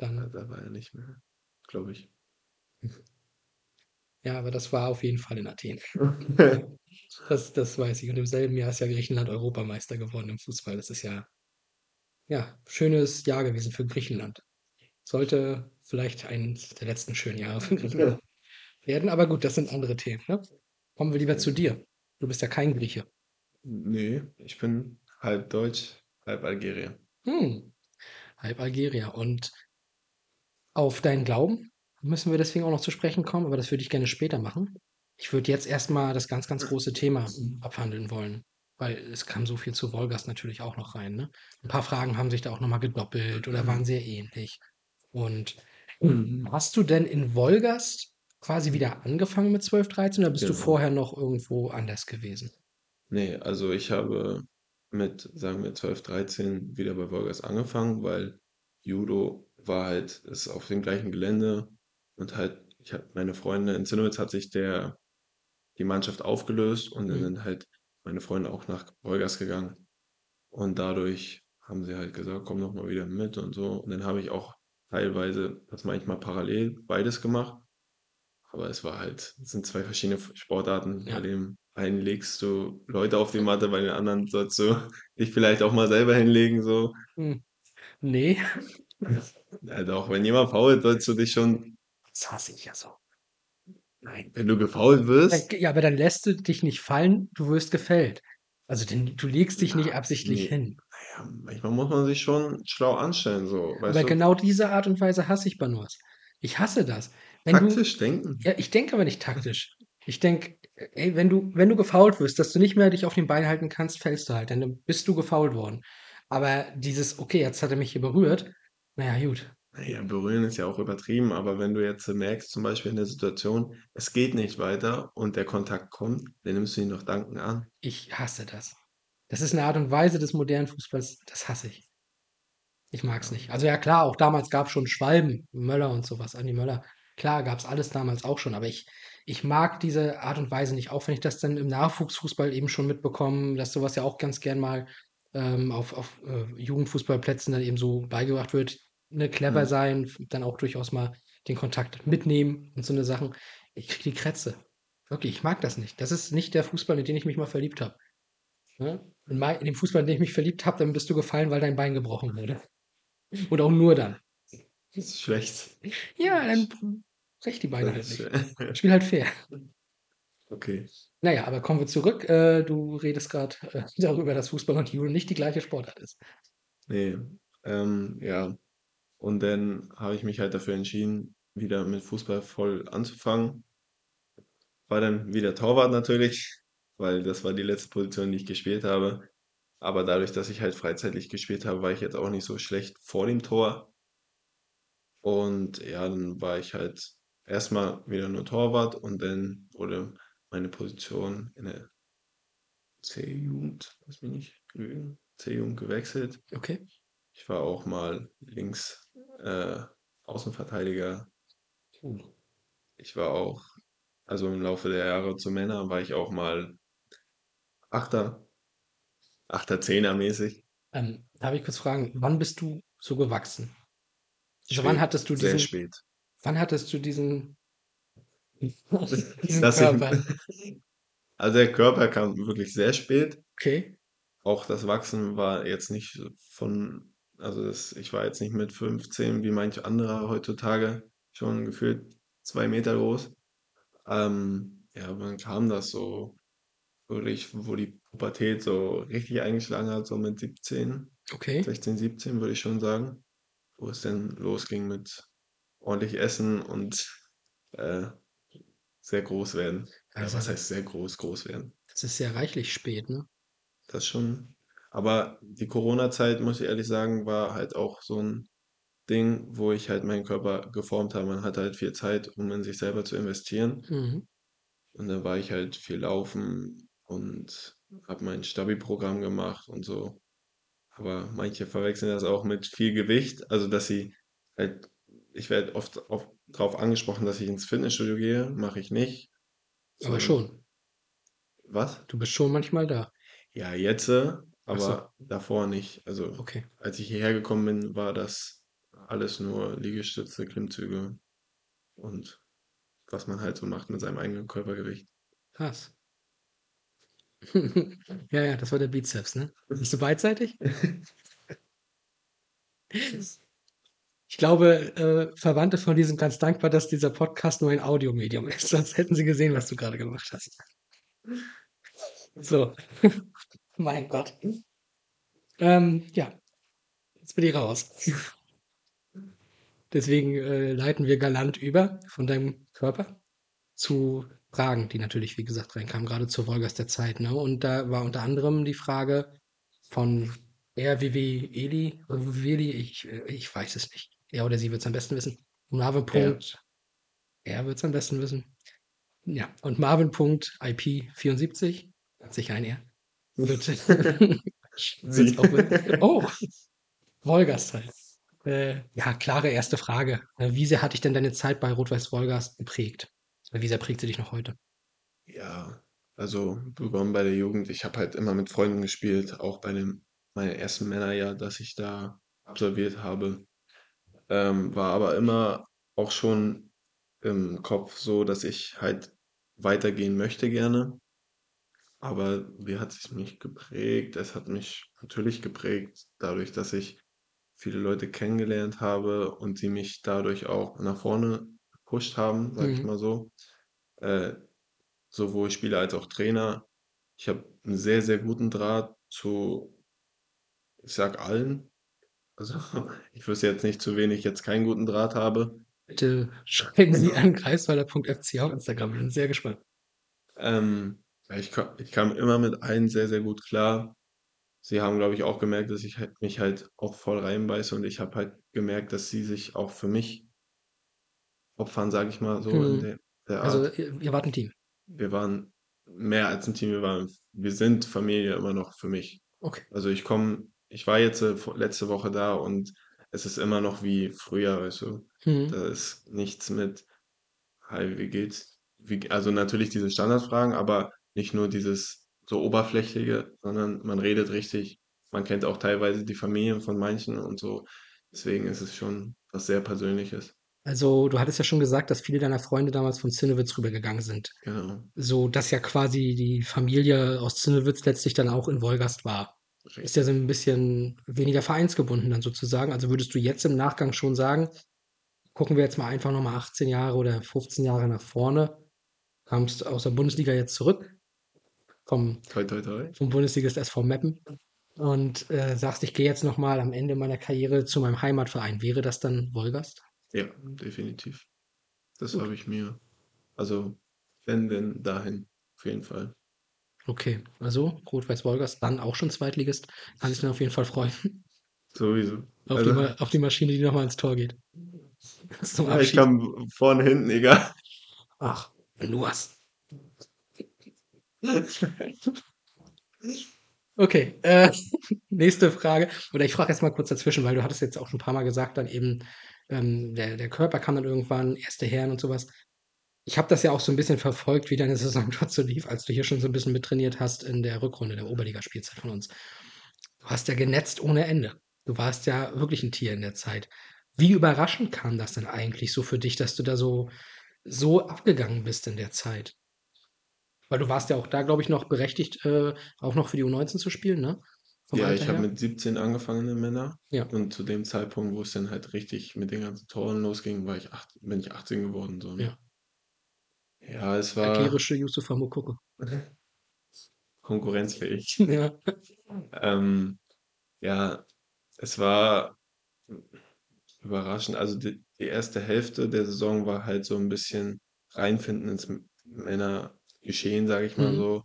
Da, Dann da war er nicht mehr, glaube ich. ja, aber das war auf jeden Fall in Athen. <laughs> Das das weiß ich. Und im selben Jahr ist ja Griechenland Europameister geworden im Fußball. Das ist ja ja, schönes Jahr gewesen für Griechenland. Sollte vielleicht eins der letzten schönen Jahre für <laughs> Griechenland werden, aber gut, das sind andere Themen, ne? Kommen wir lieber zu dir. Du bist ja kein Grieche. Nee, ich bin halb Deutsch, halb Algerier. Hm, halb Algerier. Und auf deinen Glauben müssen wir deswegen auch noch zu sprechen kommen, aber das würde ich gerne später machen. Ich würde jetzt erst mal das ganz, ganz große Thema abhandeln wollen, weil es kam so viel zu Wolgast natürlich auch noch rein, ne? 'N paar Fragen haben sich da auch noch mal gedoppelt oder waren sehr ähnlich. Und hast du denn in Wolgast quasi wieder angefangen mit 12, 13 oder bist du Genau. vorher noch irgendwo anders gewesen? Nee, also ich habe mit, sagen wir, 12, 13 wieder bei Wolgast angefangen, weil Judo war halt, ist auf dem gleichen Gelände und halt, ich habe meine Freunde, in Zinnowitz hat sich der, die Mannschaft aufgelöst und dann Mhm. sind halt meine Freunde auch nach Wolgast gegangen. Und dadurch haben sie halt gesagt, komm doch mal wieder mit und so. Und dann habe ich auch teilweise das manchmal parallel beides gemacht. Aber es war halt, es sind zwei verschiedene F- Sportarten. Ja. Bei dem einen legst du Leute auf die Matte, bei den anderen sollst du <laughs> dich vielleicht auch mal selber hinlegen. So. Hm. Ne, Ja, doch, wenn jemand fault, sollst du dich schon, das hasse ich ja so. Nein. wenn du gefault wirst. ja, aber dann lässt du dich nicht fallen, du wirst gefällt. Also, denn du legst dich nicht Na, absichtlich nee. hin. Naja, manchmal muss man sich schon schlau anstellen, so, Aber du? genau diese Art und Weise hasse ich Banus. Ich hasse das. Wenn du Taktisch denken. ja, ich denke aber nicht taktisch. Ich denke, ey, wenn du wenn du gefoult wirst, dass du nicht mehr dich auf den Beinen halten kannst, fällst du halt, dann bist du gefoult worden. Aber dieses: „Okay, jetzt hat er mich hier berührt“, Na ja, gut. Na ja, berühren ist ja auch übertrieben, aber wenn du jetzt merkst, zum Beispiel in der Situation, es geht nicht weiter und der Kontakt kommt, dann nimmst du ihn doch dankend an. Ich hasse das. Das ist 'ne Art und Weise des modernen Fußballs, das hasse ich. Ich mag's Ja. nicht. Also ja klar, auch damals gab's schon Schwalben, Möller und so was, Andi Möller. Klar, gab's alles damals auch schon, aber ich ich mag diese Art und Weise nicht, auch wenn ich das dann im Nachwuchsfußball eben schon mitbekomme, dass so was ja auch ganz gern mal, ähm, auf auf, äh, Jugendfußballplätzen dann eben so beigebracht wird, ne, clever Mhm. sein, dann auch durchaus mal den Kontakt mitnehmen und so 'ne Sachen. Ich kriege die Krätze. Wirklich, ich mag das nicht. Das ist nicht der Fußball, in den ich mich mal verliebt habe. Ne? In in dem Fußball, in den ich mich verliebt habe, dann bist du gefallen, weil dein Bein gebrochen wurde. Und auch nur dann. Das ist schlecht. Ja, dann brech die Beine halt nicht. <laughs> Spiel halt fair. Okay. Na ja, aber kommen wir zurück. Äh, du redest grad, äh, <laughs> darüber, dass Fußball und Judo nicht die gleiche Sportart ist. Ne, ähm, ja. Und dann habe ich mich halt dafür entschieden, wieder mit Fußball voll anzufangen. War dann wieder Torwart natürlich, weil das war die letzte Position, die ich gespielt habe. Aber dadurch, dass ich halt freizeitlich gespielt habe, war ich jetzt auch nicht so schlecht vor dem Tor. Und ja, dann war ich halt erst mal wieder nur Torwart und dann wurde meine Position in der C-Jugend, lass mich nicht lügen, C-Jugend gewechselt. Okay. Ich war auch mal links, äh, Außenverteidiger. Ich war auch also im Laufe der Jahre zu Männern war ich auch mal Achter. Achter, Zehner mäßig. Ähm, darf ich kurz fragen, wann bist du so gewachsen? Also wann Spät, hattest du sehr diesen spät. wann hattest du diesen <laughs> diesen Dass ich Körper? also der Körper kam wirklich sehr spät. Okay. Auch das Wachsen war jetzt nicht von also das ich war jetzt nicht mit 15 wie manch anderer heutzutage schon gefühlt 2 Meter groß. Ähm, ja, wann kam das so wirklich, wo die Pubertät so richtig eingeschlagen hat, so mit 17, Okay. 16, 17, würde ich schon sagen, wo es dann losging mit ordentlich Essen und, äh, sehr groß werden. Ja, Also was heißt sehr groß, groß werden? Das ist ja reichlich spät, ne? Das schon. Aber die Corona-Zeit, muss ich ehrlich sagen, war halt auch so 'n Ding, wo ich halt meinen Körper geformt habe. Man hatte halt viel Zeit, um in sich selber zu investieren. Mhm. Und dann war ich halt viel laufen und habe mein Stabi-Programm gemacht und so. Aber manche verwechseln das auch mit viel Gewicht, also dass sie halt ich werde oft oft drauf angesprochen, dass ich ins Fitnessstudio gehe, mache ich nicht, Aber sondern schon. Was? Du bist schon manchmal da. Ja, jetzt, Ach so. aber davor nicht. Also, Okay. als ich hierher gekommen bin, war das alles nur Liegestütze, Klimmzüge und was man halt so macht mit seinem eigenen Körpergewicht. Krass. <laughs> Ja, ja, das war der Bizeps, ne? Bist du beidseitig? Ich glaube, äh, Verwandte von dir sind ganz dankbar, dass dieser Podcast nur ein Audiomedium ist, sonst hätten sie gesehen, was du gerade gemacht hast. So. Mein Gott. Ähm, ja. Jetzt bin ich raus. Deswegen, äh, leiten wir galant über von deinem Körper zu Fragen, die natürlich, wie gesagt, reinkamen, grade zur Wolgast der Zeit, ne? Und da war unter anderem die Frage von RWW Eli Willi, ich äh, ich weiß es nicht. Er oder sie wird's am besten wissen. Marvin. Er. Punkt er wird's am besten wissen. Ja, und Marvin.IP74, sicher ein R, wissen. <laughs> Oh, Wolgast halt. Äh, ja, klare erste Frage. Äh, wie sehr hat dich denn deine Zeit bei Rot-Weiß Wolgast geprägt? Wie sehr prägt sie dich noch heute? Ja, also begonnen bei der Jugend. Ich habe halt immer mit Freunden gespielt, auch bei dem meinem ersten Männerjahr, das ich da absolviert habe. Ähm, war aber immer auch schon im Kopf so, dass ich halt weitergehen möchte gerne. Aber wie hat sich's mich geprägt? Es hat mich natürlich geprägt dadurch, dass ich viele Leute kennengelernt habe und sie mich dadurch auch nach vorne gepusht haben, sage ich Mhm. mal so. Äh, sowohl Spieler als auch Trainer. Ich habe 'n sehr, sehr guten Draht zu ich sage allen. Also, <laughs> ich wüsste jetzt nicht, zu wen ich jetzt keinen guten Draht habe. Bitte schreiben Sie an greifswalder.fc auf Instagram. Bin sehr gespannt. Ähm, ja, ich ka ich kam immer mit allen sehr, sehr gut klar. sie haben, glaube ich, auch gemerkt, dass ich halt mich halt auch voll reinbeiße und ich habe halt gemerkt, dass sie sich auch für mich opfern, sage ich mal so in Mhm. der der Also, Art. ihr ihr wart 'n Team? Wir waren mehr als 'n Team, wir waren wir sind Familie immer noch für mich. Okay. Also, ich komme ich war jetzt, äh, letzte Woche da und es ist immer noch wie früher, weißt du? Mhm. Da ist nichts mit: „Hi, wie geht's?“ Wie g also, natürlich diese Standardfragen, aber nicht nur dieses so Oberflächliche, sondern man redet richtig. Man kennt auch teilweise die Familien von manchen und so. Deswegen ist es schon was sehr Persönliches. Also, du hattest ja schon gesagt, dass viele deiner Freunde damals von Zinnowitz rübergegangen sind. Genau. So, dass ja quasi die Familie aus Zinnowitz letztlich dann auch in Wolgast war. Ist ja Richtig. so 'n bisschen weniger vereinsgebunden dann sozusagen. Also, würdest du jetzt im Nachgang schon sagen: „Gucken wir jetzt mal einfach noch mal 18 Jahre oder 15 Jahre nach vorne, kamst aus der Bundesliga jetzt zurück vom Toi, toi, toi. vom Bundesligist SV Meppen und, äh, sagst: „Ich gehe jetzt noch mal am Ende meiner Karriere zu meinem Heimatverein.“ Wäre das dann Wolgast? Ja, definitiv. Das habe ich mir also, wenn, denn dahin, auf jeden Fall. Okay, also Rot-Weiß Wolgast, dann auch schon Zweitligist. Kann ich mich auf jeden Fall freuen. Sowieso. Auf die Also Ma auf die Maschine, die noch mal ins Tor geht. Zum Ja, ich Abschied. kann w vorne, hinten, egal. Ach, wenn du hast. Okay, äh, <laughs> nächste Frage. Oder ich frage jetzt mal kurz dazwischen, weil du hattest jetzt auch schon 'n paarmal gesagt dann eben, ähm, der der Körper kam dann irgendwann, erste Herren und so was. Ich habe das ja auch so 'n bisschen verfolgt, wie deine <laughs> Saison dort so lief, als du hier schon so 'n bisschen mittrainiert hast in der Rückrunde der Oberligaspielzeit von uns. Du hast ja genetzt ohne Ende. Du warst ja wirklich 'n Tier in der Zeit. Wie überraschend kam das denn eigentlich so für dich, dass du da so so abgegangen bist in der Zeit? Weil du warst ja auch da, glaube ich, noch berechtigt, äh, auch noch für die U19 zu spielen, ne? Vom Ja, Alter ich habe mit 17 angefangen in Männer Ja. und zu dem Zeitpunkt, wo es dann halt richtig mit den ganzen Toren losging, war ich acht bin ich 18 geworden, so, ne? Ja. Ja, es war Algirische Youssoufa Moukoko. <laughs> konkurrenzfähig. <laughs> Ja. Ähm, ja, es war überraschend. Also, die die erste Hälfte der Saison war halt so 'n bisschen reinfinden ins M Männergeschehen, sage ich mal Mhm. so.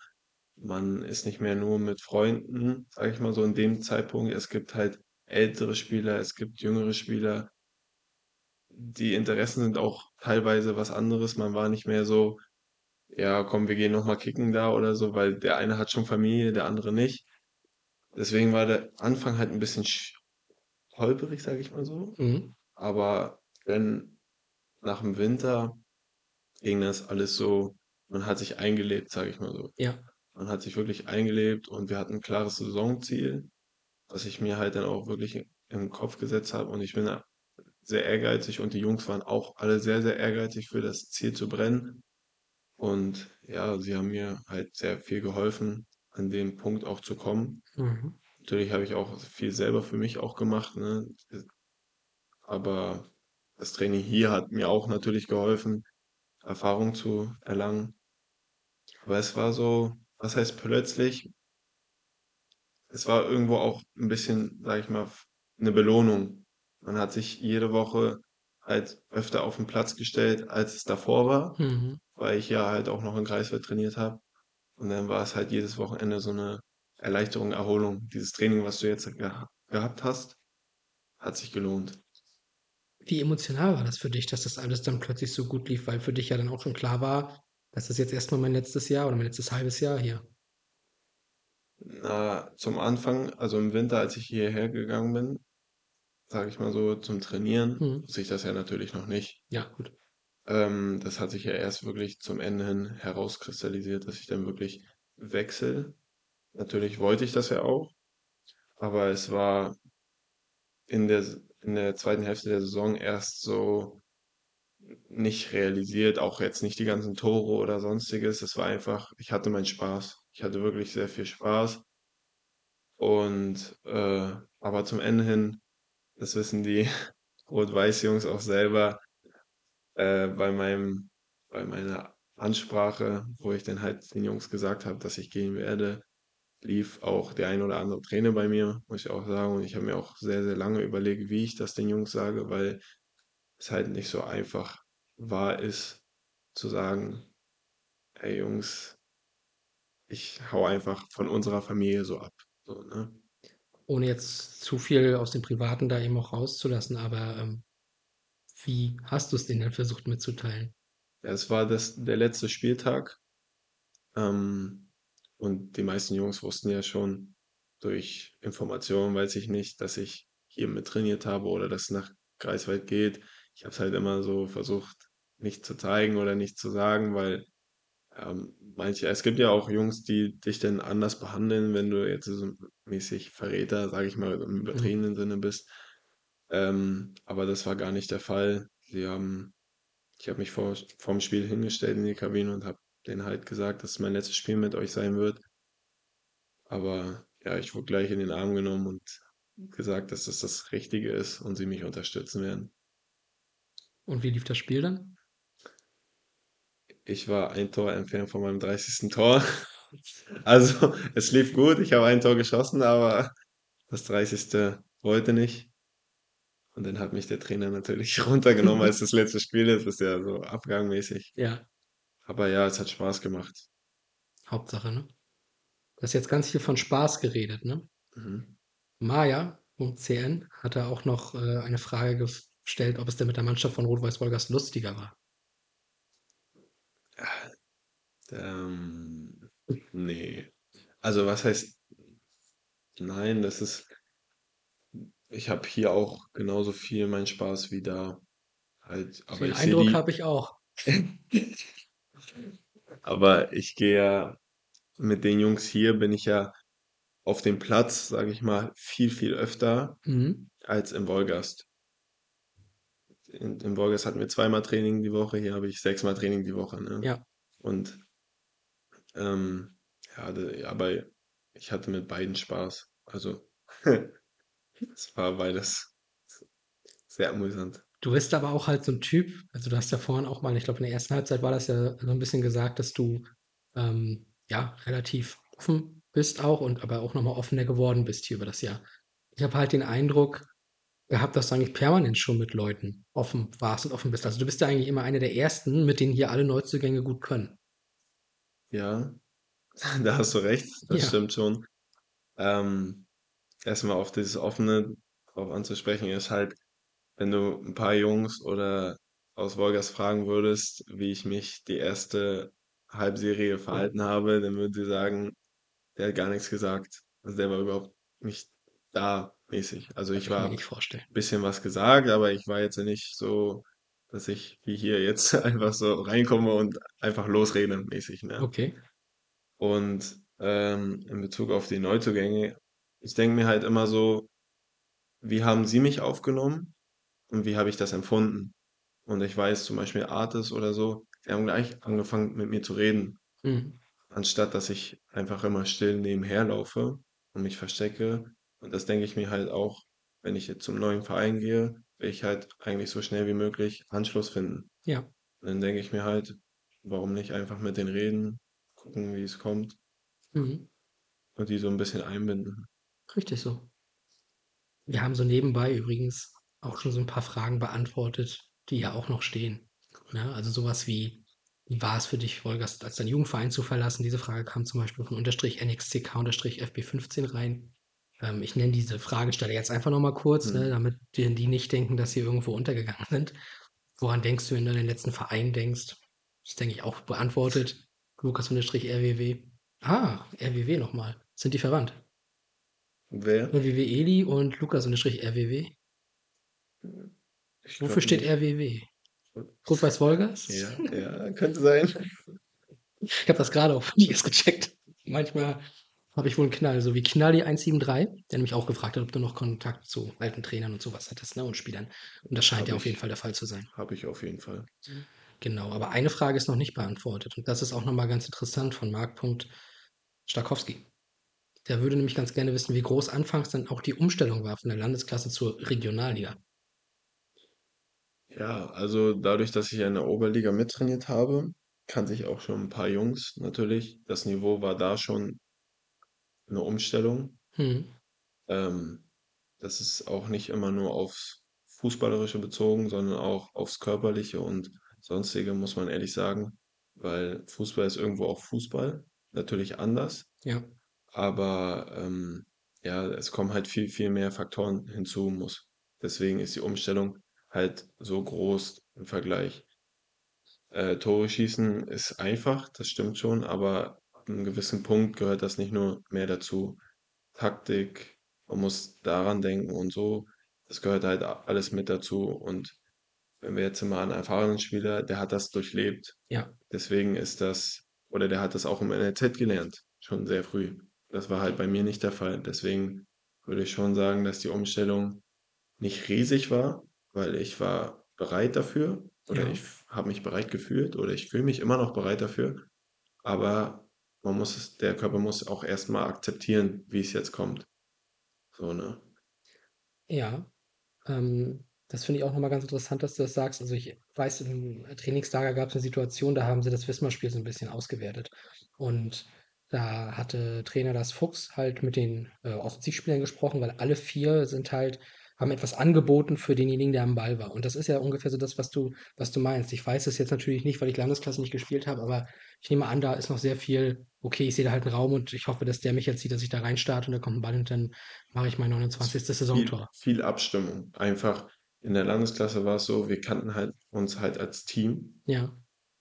Man ist nicht mehr nur mit Freunden, sage ich mal so, in dem Zeitpunkt. Es gibt halt ältere Spieler, es gibt jüngere Spieler. Die Interessen sind auch teilweise was anderes. Man war nicht mehr so: „Ja, komm, wir gehen noch mal kicken da“ oder so, weil der eine hat schon Familie, der andere nicht. Deswegen war der Anfang halt 'n bisschen sch holperig, sage ich mal so. Mhm. Aber dann nach'm Winter ging das alles so man hat sich eingelebt, sage ich mal so. Ja. Man hat sich wirklich eingelebt und wir hatten 'n klares Saisonziel, was ich mir halt dann auch wirklich i in 'n Kopf gesetzt habe und ich bin da sehr ehrgeizig und die Jungs waren auch alle sehr, sehr ehrgeizig, für das Ziel zu brennen. Und ja, sie haben mir halt sehr viel geholfen, an den Punkt auch zu kommen. Mhm. Natürlich habe ich auch viel selber für mich auch gemacht, ne? Aber das Training hier hat mir auch natürlich geholfen, Erfahrung zu erlangen. Aber es war so was heißt plötzlich? Es war irgendwo auch 'n bisschen, sage ich mal, f 'ne Belohnung. Man hat sich jede Woche halt öfter auf 'n Platz gestellt, als es davor war, Mhm. weil ich ja halt auch noch in Greifswald trainiert habe. Und dann war es halt jedes Wochenende so 'ne Erleichterung, Erholung. Dieses Training, was du jetzt geha gehabt hast, hat sich gelohnt. Wie emotional war das für dich, dass das alles dann plötzlich so gut lief, weil für dich ja dann auch schon klar war: „Das ist jetzt erst mal mein letztes Jahr oder mein letztes 1/2 Jahr hier?“ Na, zum Anfang also, im Winter, als ich hierher gegangen bin, sage ich mal so, zum Trainieren, Mhm. wusste ich das ja natürlich noch nicht. Ja, gut. Ähm, das hat sich ja erst wirklich zum Ende hin herauskristallisiert, dass ich dann wirklich wechsle. Natürlich wollte ich das ja auch, aber es war in der in der 2. Hälfte der Saison erst so nicht realisiert, auch jetzt nicht die ganzen Tore oder Sonstiges. Es war einfach ich hatte meinen Spaß. Ich hatte wirklich sehr viel Spaß. Und, äh aber zum Ende hin, das wissen die <laughs> Rot-Weiß-Jungs auch selber, äh, bei meinem bei meiner Ansprache, wo ich dann halt den Jungs gesagt habe, dass ich gehen werde, lief auch der ein oder andere Träne bei mir, muss ich auch sagen. Und ich habe mir auch sehr, sehr lange überlegt, wie ich das den Jungs sage, weil es halt nicht so einfach war ist, zu sagen: „Ey Jungs“ „ich haue einfach von unserer Familie so ab“, so, ne? ohne jetzt zu viel aus dem Privaten da eben auch rauszulassen, aber ähm, wie hast du es denen denn versucht mitzuteilen? Ja, es war das, der letzte Spieltag. Ähm, und die meisten Jungs wussten ja schon durch Informationen, weiß ich nicht, dass ich hier mit trainiert habe oder dass es nach Greifswald geht. Ich habe es halt immer so versucht, nicht zu zeigen oder nicht zu sagen, weil ähm, manche, es gibt ja auch Jungs, die dich dann anders behandeln, wenn du jetzt so mäßig Verräter, sage ich mal, im Mhm. übertriebenen Sinne bist. Ähm, aber das war gar nicht der Fall. Sie haben, ich habe mich vor, vorm Spiel hingestellt in die Kabine und habe denen halt gesagt, dass es mein letztes Spiel mit euch sein wird. Aber ja, ich wurde gleich in den Arm genommen und gesagt, dass das das Richtige ist und sie mich unterstützen werden. Und wie lief das Spiel dann? Ich war ein Tor entfernt von meinem 30. Tor. <laughs> Also, es lief gut, ich habe ein Tor geschossen, aber das 30. wollte nicht. Und dann hat mich der Trainer natürlich <laughs> runtergenommen, als das letzte Spiel ist. Das ist ja so abgangmäßig. Ja, Aber ja, es hat Spaß gemacht. Hauptsache, ne? Du hast jetzt ganz viel von Spaß geredet, ne? Mhm. Maja.cn hatte auch noch äh, eine Frage gestellt, ob es denn mit der Mannschaft von Rot-Weiß Wolgast lustiger war. Ähm, nee. Also, was heißt nein, das ist ich habe hier auch genauso viel meinen Spaß wie da halt, aber Den Eindruck habe ich auch. <laughs> aber ich gehe ja mit den Jungs hier bin ich ja auf dem Platz, sage ich mal, viel, viel öfter Mhm. als im Wolgast. In, im Wolgast hatten wir zweimal Training die Woche, hier habe ich sechsmal Training die Woche, ne? Ja, Und ähm, ja, de, aber ich hatte mit beiden Spaß. Also <laughs> es war beides sehr amüsant. du bist aber auch halt so ein Typ, also du hast ja vorhin auch mal, ich glaube in der ersten Halbzeit war das ja so ein bisschen gesagt, dass du ähm, ja relativ offen bist auch und aber auch nochmal offener geworden bist hier über das Jahr. Ich habe halt den Eindruck gehabt, dass du eigentlich permanent schon mit Leuten offen warst und offen bist. Also du bist ja eigentlich immer einer der Ersten, mit denen hier alle Neuzugänge gut können. Ja, <laughs> da hast du recht, das Ja. stimmt schon. Ähm, erstmal auf dieses Offene drauf anzusprechen, ist halt, wenn du ein paar Jungs oder aus Wolgast fragen würdest, wie ich mich die erste Halbserie verhalten habe, dann würden sie sagen, der hat gar nichts gesagt. Also der war überhaupt nicht da mäßig. Also ich war ein bisschen was gesagt, aber ich war jetzt nicht so, dass ich wie hier jetzt <laughs> einfach so reinkomme und einfach losrede mäßig, ne? Okay. Und ähm, in Bezug auf die Neuzugänge, ich denke mir halt immer so, wie haben sie mich aufgenommen und wie habe ich das empfunden? Und ich weiß zum Beispiel Artis oder so, die haben gleich angefangen mit mir zu reden, Mhm. anstatt dass ich einfach immer still nebenher laufe und mich verstecke. Und das denke ich mir halt auch, wenn ich jetzt zum neuen Verein gehe, will ich halt eigentlich so schnell wie möglich Anschluss finden. Ja, Und dann denke ich mir halt, warum nicht einfach mit denen reden, gucken, wie es kommt mhm. und die so ein bisschen einbinden. Richtig so. Wir haben so nebenbei übrigens auch schon so ein paar Fragen beantwortet, die ja auch noch stehen. Ne? Also sowas wie, wie war es für dich, Wolgast, als dein Jugendverein zu verlassen? Diese Frage kam zum Beispiel von unterstrich NXCK unterstrich FB15 rein. Ähm, ich nenne diese Fragesteller jetzt einfach nochmal kurz, ne, Mhm. damit die, die nicht denken, dass sie irgendwo untergegangen sind. Woran denkst du, wenn du an den letzten Verein denkst? Das denke ich auch beantwortet. Lukas unterstrich RWW. Ah, RWW nochmal. Sind die verwandt? Wer? RWW Eli und Lukas unterstrich RWW. Ich Wofür steht nicht. RWW? Rot-Weiß Wolgast? Ja, ja, könnte sein. <laughs> Ich habe das gerade auf Dias gecheckt. Manchmal habe ich wohl einen Knall, so wie Knalli173, der nämlich auch gefragt hat, ob du noch Kontakt zu alten Trainern und sowas hattest, ne, und Spielern. Und das scheint Hab ja auf jeden ich. Fall der Fall zu sein. Habe ich auf jeden Fall. Genau, aber eine Frage ist noch nicht beantwortet. Und das ist auch nochmal ganz interessant von Marc. Stakowski. Der würde nämlich ganz gerne wissen, wie groß anfangs dann auch die Umstellung war von der Landesklasse zur Regionalliga. Ja, also dadurch, dass ich in der Oberliga mittrainiert habe, kannte ich auch schon ein paar Jungs natürlich. Das Niveau war da schon eine Umstellung. Hm, Ähm, das ist auch nicht immer nur aufs Fußballerische bezogen, sondern auch aufs Körperliche und Sonstige, muss man ehrlich sagen. Weil Fußball ist irgendwo auch Fußball, natürlich anders. ja, Aber ähm, ja, es kommen halt viel, viel mehr Faktoren hinzu muss. Deswegen ist die Umstellung halt so groß im Vergleich. Äh, Tore schießen ist einfach, das stimmt schon, aber ab 'nem gewissen Punkt gehört das nicht nur mehr dazu. Taktik, man muss daran denken und so. Das gehört halt a alles mit dazu und wenn wir jetzt mal einen erfahrenen Spieler, der hat das durchlebt. Ja. Deswegen ist das oder der hat das auch im NLZ gelernt, schon sehr früh. Das war halt bei mir nicht der Fall. Deswegen würde ich schon sagen, dass die Umstellung nicht riesig war, weil ich war bereit dafür oder Ja. ich habe mich bereit gefühlt oder ich fühle mich immer noch bereit dafür. Aber man muss es der Körper muss auch erst mal akzeptieren, wie es jetzt kommt. So, ne? Ja, ähm, das finde ich auch noch mal ganz interessant, dass du das sagst. Also, ich weiß, im Trainingslager gab's 'ne Situation, da haben sie das Wismar-Spiel so 'n bisschen ausgewertet. Und da hatte Trainer Lars Fuchs halt mit den, äh, Offensivspielern gesprochen, weil alle 4 sind halt haben etwas angeboten für denjenigen, der am Ball war. Und das ist ja ungefähr so das, was du was du meinst. Ich weiß es jetzt natürlich nicht, weil ich Landesklasse nicht gespielt habe, aber ich nehme an, da ist noch sehr viel: „Okay, ich sehe da halt 'n Raum und ich hoffe, dass der mich jetzt sieht, dass ich da reinstarte und da kommt 'n Ball und dann mache ich mein 29. Viel Saisontor.“ viel Abstimmung. Einfach in der Landesklasse war es so, wir kannten halt uns halt als Team Ja.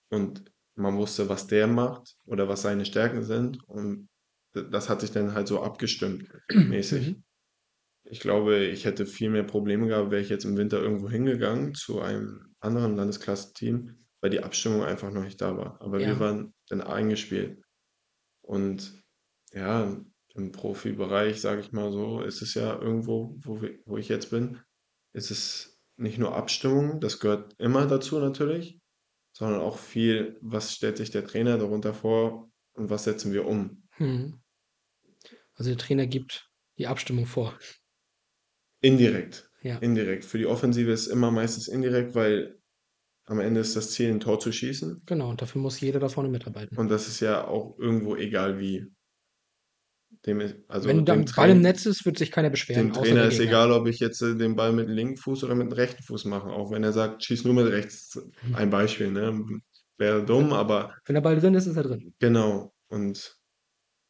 und man wusste, was der macht oder was seine Stärken sind und das hat sich dann halt so abgestimmt <clears throat> mäßig. Mhm. Ich glaube, ich hätte viel mehr Probleme gehabt, wäre ich jetzt im Winter irgendwo hingegangen zu einem anderen Landesklassenteam, weil die Abstimmung einfach noch nicht da war. Aber wir Ja. waren dann eingespielt. Und ja, im Profibereich, sage ich mal so, ist es ja irgendwo, wo wir wo ich jetzt bin, ist es nicht nur Abstimmung, das gehört immer dazu natürlich, sondern auch viel, was stellt sich der Trainer darunter vor und was setzen wir um? Mhm. Also, der Trainer gibt die Abstimmung vor. Indirekt. Ja. Indirekt. Für die Offensive ist immer meistens indirekt, weil am Ende ist das Ziel, 'n Tor zu schießen. Genau, und dafür muss jeder da vorne mitarbeiten. Und das ist ja auch irgendwo egal wie. Dem ist also Wenn dem Ball im Netz ist, wird sich keiner beschweren, dem Trainer ist egal, ob ich jetzt, äh, den Ball mit dem linken Fuß oder mit dem rechten Fuß mache, auch wenn er sagt: „Schieß nur mit rechts.“ <laughs> Ein Beispiel, ne? Wäre dumm, aber Wenn der Ball drin ist, ist er drin. Genau. Und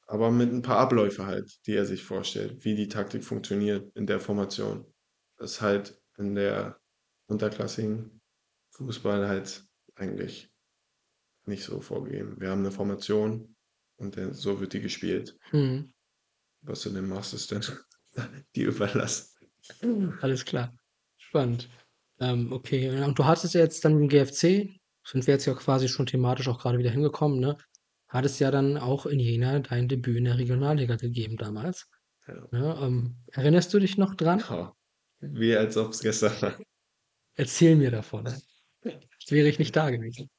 aber mit 'n paar Abläufe halt, die er sich vorstellt, wie die Taktik funktioniert in der Formation. Das ist halt in der unterklassigen Fußball halt eigentlich nicht so vorgegeben. Wir haben 'ne Formation und dann so wird die gespielt. Mhm. Was du denn machst, ist dann <laughs> dir überlassen. Alles klar. Spannend. Ähm, okay, und du hattest ja jetzt dann im GFC sind wir jetzt ja quasi schon thematisch auch grade wieder hingekommen, ne? Hattest ja dann auch in Jena dein Debüt in der Regionalliga gegeben damals, Ja. ne? Ähm, erinnerst du dich noch dran? Ja, wie als ob's gestern war. Erzähl mir davon. <laughs> Wäre ich nicht da gewesen.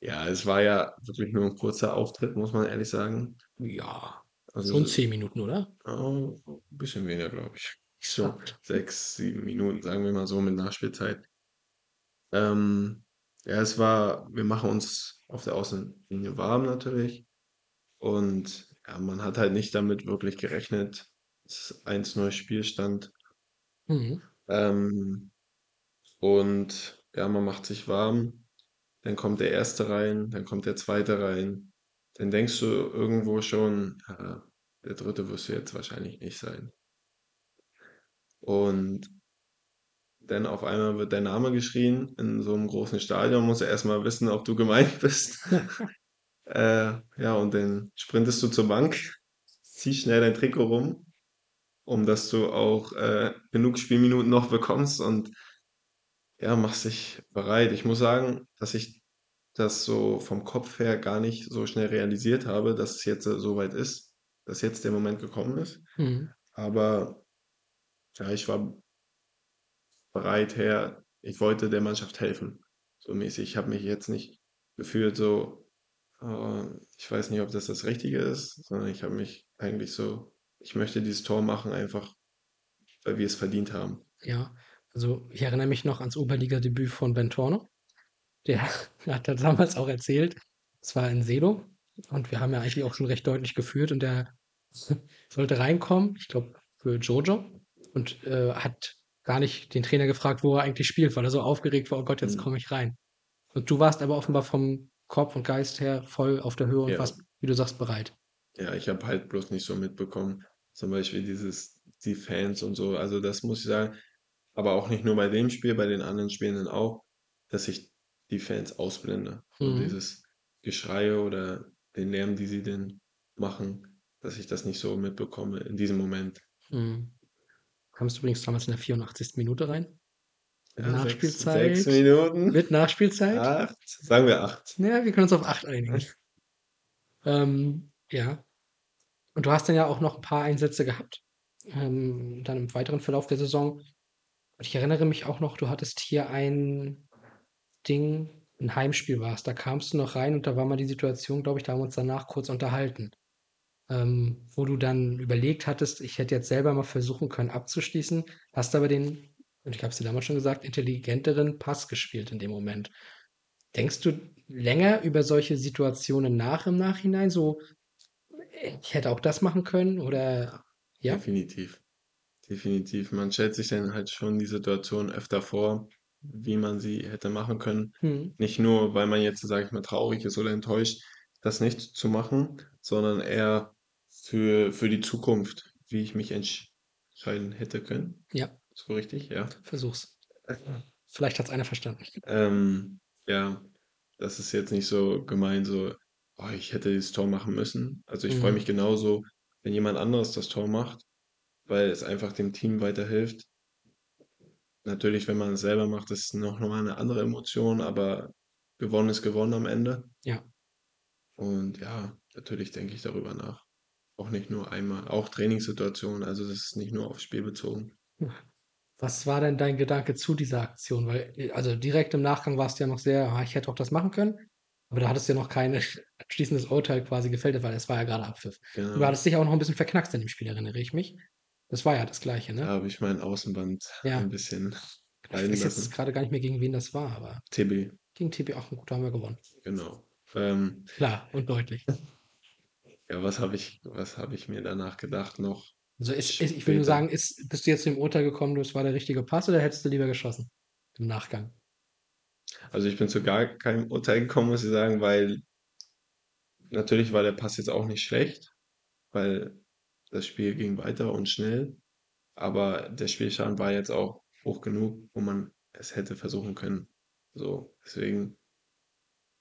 Ja, es war ja wirklich nur 'n kurzer Auftritt, muss man ehrlich sagen. Ja, Also, so 10 Minuten, oder? Oh, bisschen weniger, glaube ich. So. 6, 7 Minuten, sagen wir mal so mit Nachspielzeit. Ähm, ja, es war wir machen uns auf der Außenlinie warm natürlich und, ja, man hat halt nicht damit wirklich gerechnet. Es ist 1:0 Spielstand. Mhm. Ähm, und ja, man macht sich warm, dann kommt der 1. rein, dann kommt der 2. rein. Dann denkst du irgendwo schon: „Ja, der 3. wirst du jetzt wahrscheinlich nicht sein.“ Und dann auf einmal wird dein Name geschrien in so 'nem großen Stadion, musst du erst mal wissen, ob du gemeint bist. <laughs> Äh, ja, und dann sprintest du zur Bank, ziehst schnell dein Trikot rum, um dass du auch, äh, genug Spielminuten noch bekommst und ja, machst dich bereit. Ich muss sagen, dass ich das so vom Kopf her gar nicht so schnell realisiert habe, dass es jetzt, äh, so weit ist, dass jetzt der Moment gekommen ist. Mhm. Aber ja, ich war bereit her ich wollte der Mannschaft helfen, so mäßig. Ich habe mich jetzt nicht gefühlt so, äh, ich weiß nicht, ob das das Richtige ist, sondern ich habe mich eigentlich so ich möchte dieses Tor machen, einfach weil wir es verdient haben. Ja, also, ich erinnere mich noch ans Oberligadebüt von Ben Torno. Der <laughs> hat da damals auch erzählt, es war in Seelowg und wir haben ja eigentlich auch schon recht deutlich geführt und der <laughs> sollte reinkommen, ich glaube für Jojo und, äh, hat gar nicht den Trainer gefragt, wo er eigentlich spielt, weil er so aufgeregt war: „Oh Gott, jetzt Mhm. komme ich rein.“ Und du warst aber offenbar vom Kopf und Geist her voll auf der Höhe und Ja. warst, wie du sagst, bereit. Ja, ich habe halt bloß nicht so mitbekommen, Zum Beispiel dieses, die Fans und so. Also das muss ich sagen, aber auch nicht nur bei dem Spiel, bei den anderen Spielen dann auch, dass ich die Fans ausblende. Mhm. dieses Geschreie oder den Lärm, die sie denn machen, dass ich das nicht so mitbekomme in diesem Moment. Mhm. Kamst übrigens damals in der 84. Minute rein. Mit Ja, sechs, Nachspielzeit. sechs Minuten. Mit Nachspielzeit. Acht. Sagen wir acht. Ja, wir können uns auf 8 einigen. Ähm, ja. Und du hast dann ja auch noch ein paar Einsätze gehabt, ähm, dann im weiteren Verlauf der Saison. Und ich erinnere mich auch noch, du hattest hier ein Ding, ein Heimspiel war's. Da kamst du noch rein und da war mal die Situation, glaube ich, da haben wir uns danach kurz unterhalten. Ähm, wo du dann überlegt hattest, ich hätte jetzt selber mal versuchen können abzuschließen, hast aber den, und ich habe es dir damals schon gesagt, intelligenteren Pass gespielt in dem Moment. Denkst du länger über solche Situationen nach im Nachhinein? So, ich hätte auch das machen können oder ja? Definitiv. Definitiv. Man stellt sich dann halt schon die Situation öfter vor, wie man sie hätte machen können. Mhm. Nicht nur, weil man jetzt, sage ich mal, traurig ist oder enttäuscht, das nicht zu machen, sondern eher für, für die Zukunft, wie ich mich entscheiden hätte können. Ja, So richtig, ja. versuch's. Vielleicht hat's einer verstanden. Ähm, ja, das ist jetzt nicht so gemeint, so, oh, ich hätte dieses Tor machen müssen. Also ich freue Mhm. mich genauso, wenn jemand anderes das Tor macht, weil es einfach dem Team weiterhilft. Natürlich, wenn man es selber macht, ist es noch mal eine andere Emotion, aber gewonnen ist gewonnen am Ende. Ja. Und ja, natürlich denke ich darüber nach. Auch nicht nur einmal, auch Trainingssituationen, also das ist nicht nur aufs Spiel bezogen. Was war denn dein Gedanke zu dieser Aktion? Weil, äh, also direkt im Nachgang warst du ja noch sehr, ah, ich hätte auch das machen können, aber da hattest du ja noch kein <laughs> abschließendes Urteil quasi gefällt, weil es war ja gerade Abpfiff. Du Genau. hattest dich auch noch ein bisschen verknackst in dem Spiel, erinnere ich mich. Das war ja das Gleiche, Da ne? habe ich mein Außenband Ja. ein bisschen Ich weiß jetzt gerade gar nicht mehr, gegen wen das war, aber TB, gegen TB auch gut, da haben wir gewonnen. genau. Ähm, Klar und deutlich. <laughs> ja, was habe ich, was habe ich mir danach gedacht noch? Also ist, ist, ich will nur sagen, ist, bist du jetzt zu dem Urteil gekommen, das war der richtige Pass oder hättest du lieber geschossen? Im Nachgang. Also ich bin zu gar keinem Urteil gekommen, muss ich sagen, weil natürlich war der Pass jetzt auch nicht schlecht, weil das Spiel ging weiter und schnell, aber der Spielstand war jetzt auch hoch genug, wo man es hätte versuchen können. So, deswegen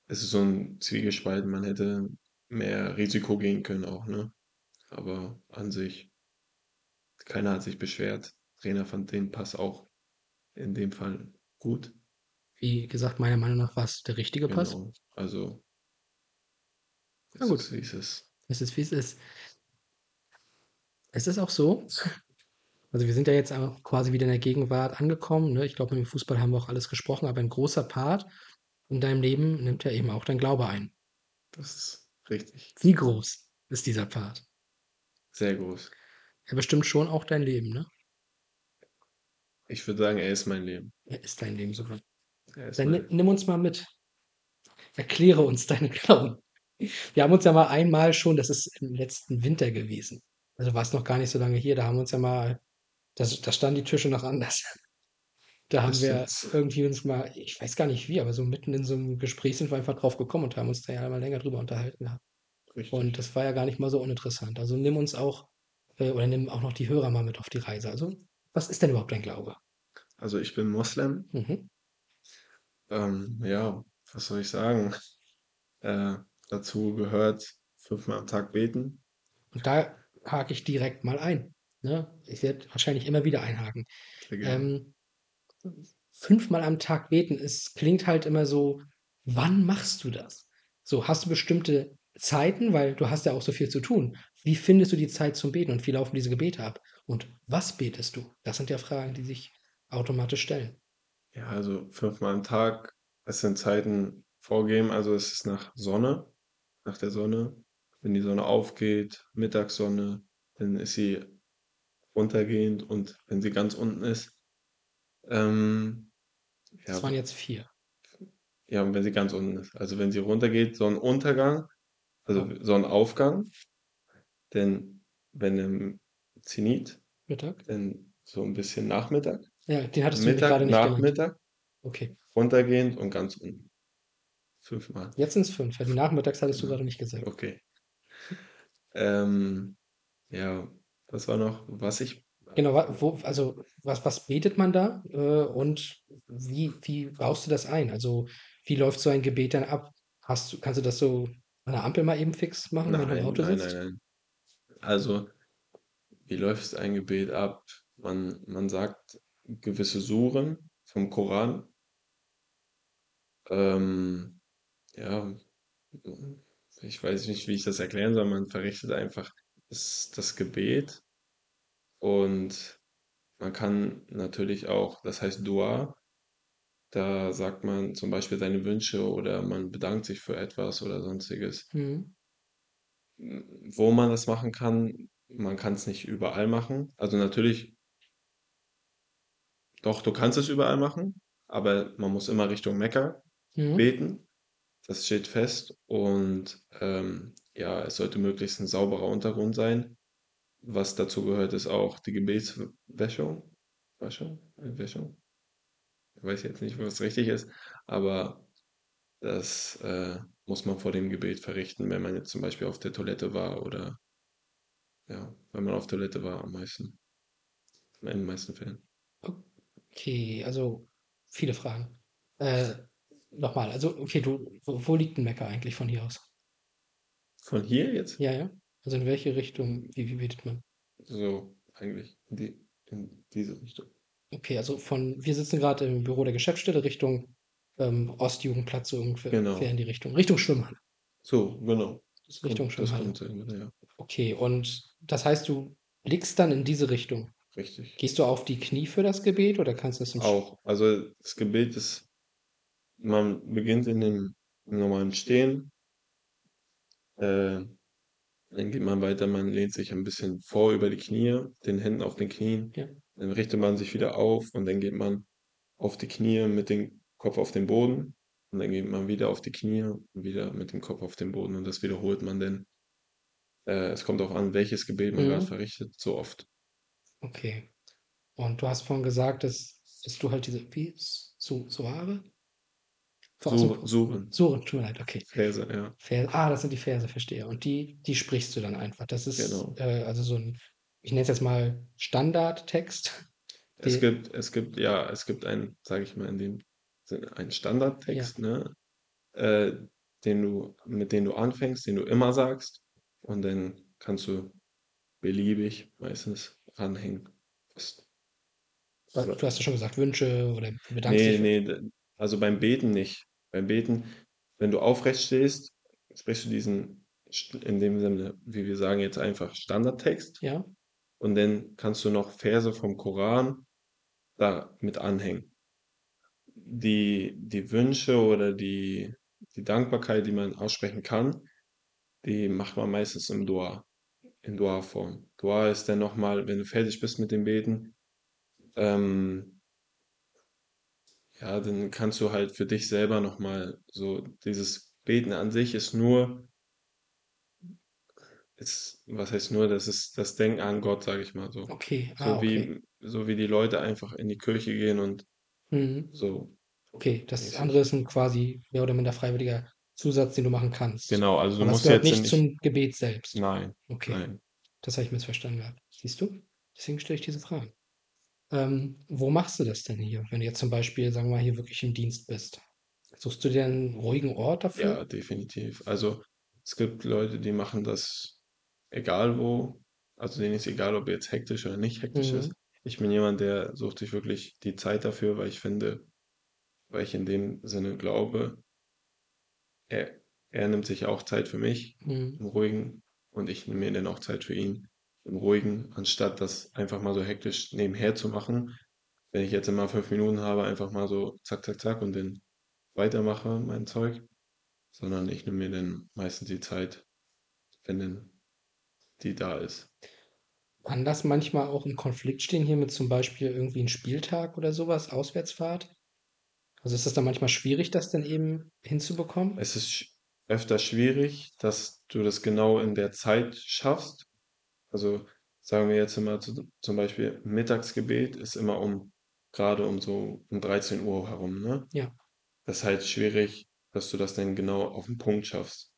ist es so ein Zwiegespalt, man hätte mehr Risiko gehen können auch, ne? Aber an sich, keiner hat sich beschwert. Trainer fand den Pass auch in dem Fall gut. Wie gesagt, meiner Meinung nach war es der richtige Pass. Genau. Also, Na es gut. ist, wie es ist. Es ist, wie es ist. Es ist auch so. Also wir sind ja jetzt auch quasi wieder in der Gegenwart angekommen. Ne? Ich glaube, im Fußball haben wir auch alles gesprochen, aber ein großer Part in deinem Leben nimmt ja eben auch dein Glaube ein. Das ist richtig. Wie groß ist dieser Part? Sehr groß. Er bestimmt schon auch dein Leben, ne? Ich würde sagen, er ist mein Leben. Er ist dein Leben sogar. Er ist Dann mein, nimm uns mal mit. Erkläre uns deinen Glauben. Wir haben uns ja mal einmal schon, das ist im letzten Winter gewesen. Also war es noch gar nicht so lange hier, da haben wir uns ja mal, da standen die Tische noch anders. Da haben wir irgendwie uns mal, ich weiß gar nicht wie, aber so mitten in so einem Gespräch sind wir einfach drauf gekommen und haben uns da ja mal länger drüber unterhalten richtig. Und das war ja gar nicht mal so uninteressant. Also nimm uns auch, äh, oder nimm auch noch die Hörer mal mit auf die Reise. Also, was ist denn überhaupt dein Glaube? Also ich bin Moslem. Mhm. Ähm, ja, was soll ich sagen? Äh, dazu gehört fünfmal am Tag beten. Und da hake ich direkt mal ein. Ne? Ich werde wahrscheinlich immer wieder einhaken. Ähm, fünfmal am Tag beten, es klingt halt immer so, wann machst du das? So, hast du bestimmte Zeiten, weil du hast ja auch so viel zu tun. Wie findest du die Zeit zum Beten und wie laufen diese Gebete ab? Und was betest du? Das sind ja Fragen, die sich automatisch stellen. Ja, also fünfmal am Tag. Es sind Zeiten vorgegeben. Also es ist nach Sonne, nach der Sonne. Wenn die Sonne aufgeht, Mittagssonne, dann ist sie untergehend und wenn sie ganz unten ist, ähm, Das ja, waren jetzt vier. ja, und wenn sie ganz unten ist. Also wenn sie runtergeht, Sonnenuntergang, also. Sonnenaufgang, denn wenn im Zenit, Mittag? dann so ein bisschen Nachmittag, Ja, den hattest du Mittag, gerade nicht genannt. Nachmittag, Okay. runtergehend und ganz unten. Fünfmal. Jetzt sind es fünf. Ja, die Nachmittags hattest du gerade nicht gesagt. Okay. Ähm, ja, Was war noch, was ich Genau, wo also, was was betet man da, äh, und wie wie baust du das ein? Also, wie läuft so ein Gebet dann ab? Hast du kannst du das so an der Ampel mal eben fix machen, wenn du im Nein, Auto nein, nein, sitzt? nein. Also, wie läuft ein Gebet ab? Man man sagt gewisse Suren vom Koran. Ähm, ja, ich weiß nicht, wie ich das erklären soll. Man verrichtet einfach das das Gebet und man kann natürlich auch das heißt Dua, da sagt man zum Beispiel seine Wünsche oder man bedankt sich für etwas oder Sonstiges. Mhm. Hm, wo man das machen kann, man kann's nicht überall machen. Also, natürlich doch, du kannst es überall machen, aber man muss immer Richtung Mekka Mhm. beten. Das steht fest und, ähm, ja, es sollte möglichst 'n sauberer Untergrund sein. Was dazu gehört, ist auch die Gebetsw Wäschung Waschung? Wäschung? Weiß jetzt nicht, was richtig ist, aber das, äh, muss man vor dem Gebet verrichten, wenn man jetzt zum Beispiel auf der Toilette war oder ja, wenn man auf Toilette war am meisten. In den meisten Fällen. Okay, also, viele Fragen. Äh, noch mal, also, okay, du wo wo liegt 'n Mekka eigentlich von hier aus? Von hier jetzt? Ja, ja. Also, in welche Richtung wie wie betet man? So, eigentlich in die in diese Richtung. Okay, also, von wir sitzen grad im Büro der Geschäftsstelle Richtung, ähm, Ostjugendplatz, so ungefähr Genau. in die Richtung Richtung Schwimmhalle. So, genau. Das Richtung kommt das Schwimmhalle. kommt ja. Okay, und das heißt, du blickst dann in diese Richtung? Richtig. Gehst du auf die Knie für das Gebet oder kannst du das im Sch Auch. Also, das Gebet ist man beginnt in dem normalen Stehen. Äh, dann geht man weiter, man lehnt sich ein bisschen vor über die Knie, den Händen auf den Knien. Ja. Dann richtet man sich wieder auf und dann geht man auf die Knie mit dem Kopf auf den Boden und dann geht man wieder auf die Knie und wieder mit dem Kopf auf den Boden und das wiederholt man dann. Äh, es kommt drauf an, welches Gebet man Mhm. verrichtet, so oft. Okay. Und du hast vorhin gesagt, dass dass du halt diese wie Su Suare? Sur Suren. Suren, tut mir leid, okay. Verse, ja. Ver ah, das sind die Verse, verstehe. Und die die sprichst du dann einfach. Das ist, Genau. äh, also, so 'n, ich nenne es jetzt mal Standardtext, Es gibt es gibt ja, es gibt einen, sage ich mal in dem Sinne, einen Standardtext, Ja. ne, äh, den du mit dem du anfängst, den du immer sagst und dann kannst du beliebig meistens ranhängen. Du hast ja schon gesagt, Wünsche oder bedankst Ne, dich ne, d also, beim Beten nicht. Beim Beten, wenn du aufrecht stehst, sprichst du diesen st in dem Sinne, wie wir sagen jetzt einfach Standardtext Ja. und dann kannst du noch Verse vom Koran da mit anhängen. Die die Wünsche oder die die Dankbarkeit, die man aussprechen kann, die macht man meistens im Dua, in Dua-Form. Dua ist dann noch mal, wenn du fertig bist mit dem Beten, ähm ja, dann kannst du halt für dich selber noch mal so dieses Beten an sich ist nur ist was heißt nur, das ist das Denken an Gott, sage ich mal so. Okay, ah, So okay. wie so wie die Leute einfach in die Kirche gehen und Mhm. so Okay, das mäßig. andere ist 'n quasi mehr oder minder freiwilliger Zusatz, den du machen kannst. Genau, also, du Aber das musst gehört jetzt nicht nicht zum Gebet selbst? Nein, Okay, nein. das habe ich missverstanden gehabt. Siehst du? Deswegen stelle ich diese Fragen. Ähm, wo machst du das denn hier, wenn du jetzt zum Beispiel, sagen wir mal, hier wirklich im Dienst bist? Suchst du dir 'n ruhigen Ort dafür? Ja, definitiv. Also, es gibt Leute, die machen das egal wo. Also, denen ist egal, ob jetzt hektisch oder nicht hektisch ist. Mhm. Ich bin jemand, der sucht sich wirklich die Zeit dafür, weil ich finde weil ich in dem Sinne glaube er er nimmt sich auch Zeit für mich Mhm. im Ruhigen und ich nehme mir dann auch Zeit für ihn im Ruhigen, anstatt das einfach mal so hektisch nebenher zu machen. Wenn ich jetzt immer 5 Minuten habe, einfach mal so zack, zack, zack und dann weitermache mein Zeug, sondern ich nehme mir dann meistens die Zeit, wenn denn die da ist. Kann das manchmal auch im Konflikt stehen hier mit zum Beispiel irgendwie 'n Spieltag oder so was, Auswärtsfahrt? Also, ist das dann manchmal schwierig, das dann eben hinzubekommen? Es ist sch öfter schwierig, dass du das genau in der Zeit schaffst. Also, sagen wir jetzt immer zu zum Beispiel Mittagsgebet ist immer um grade um so um 13:00 herum, ne? Ja. Das ist halt schwierig, dass du das dann genau auf 'n Punkt schaffst.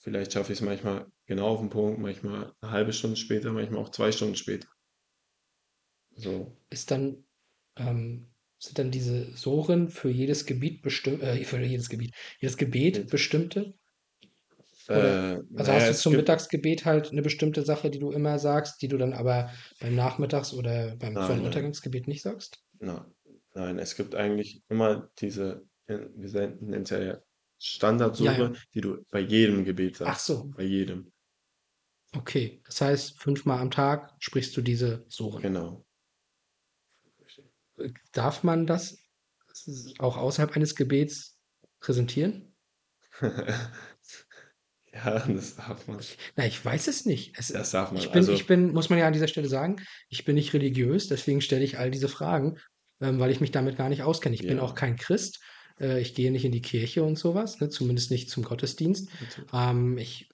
vielleicht schaffe ich's manchmal genau auf 'n Punkt, manchmal 'ne halbe Stunde später, manchmal auch 2 Stunden später. So. Ist dann ähm, sind dann diese Suren für jedes Gebiet bestimm äh, für jedes Gebiet jedes Gebet Hm. bestimmte? Äh, Oder na also, ja, hast du es zum Mittagsgebet halt 'ne bestimmte Sache, die du immer sagst, die du dann aber beim Nachmittags oder beim Nein, nein. Sonnenuntergangsgebet nicht sagst? Na nein, es gibt eigentlich immer diese, äh, wir sen nennen's ja Ja, Standardsure, ja. die du bei jedem Gebet Ach sagst, so. bei jedem. Okay, das heißt, fünfmal am Tag sprichst du diese Suren? Genau. Äh, darf man das auch außerhalb eines Gebets präsentieren? <laughs> Ja, <laughs> das darf man. Na, ich weiß es nicht. Es Das darf man. ich bin ich Also bin muss man ja an dieser Stelle sagen, ich bin nicht religiös, deswegen stelle ich all diese Fragen, ähm, weil ich mich damit gar nicht auskenne. Ich bin auch Ja. kein Christ. Äh, ich gehe nicht in die Kirche und so was, ne, zumindest nicht zum Gottesdienst. Ähm, ich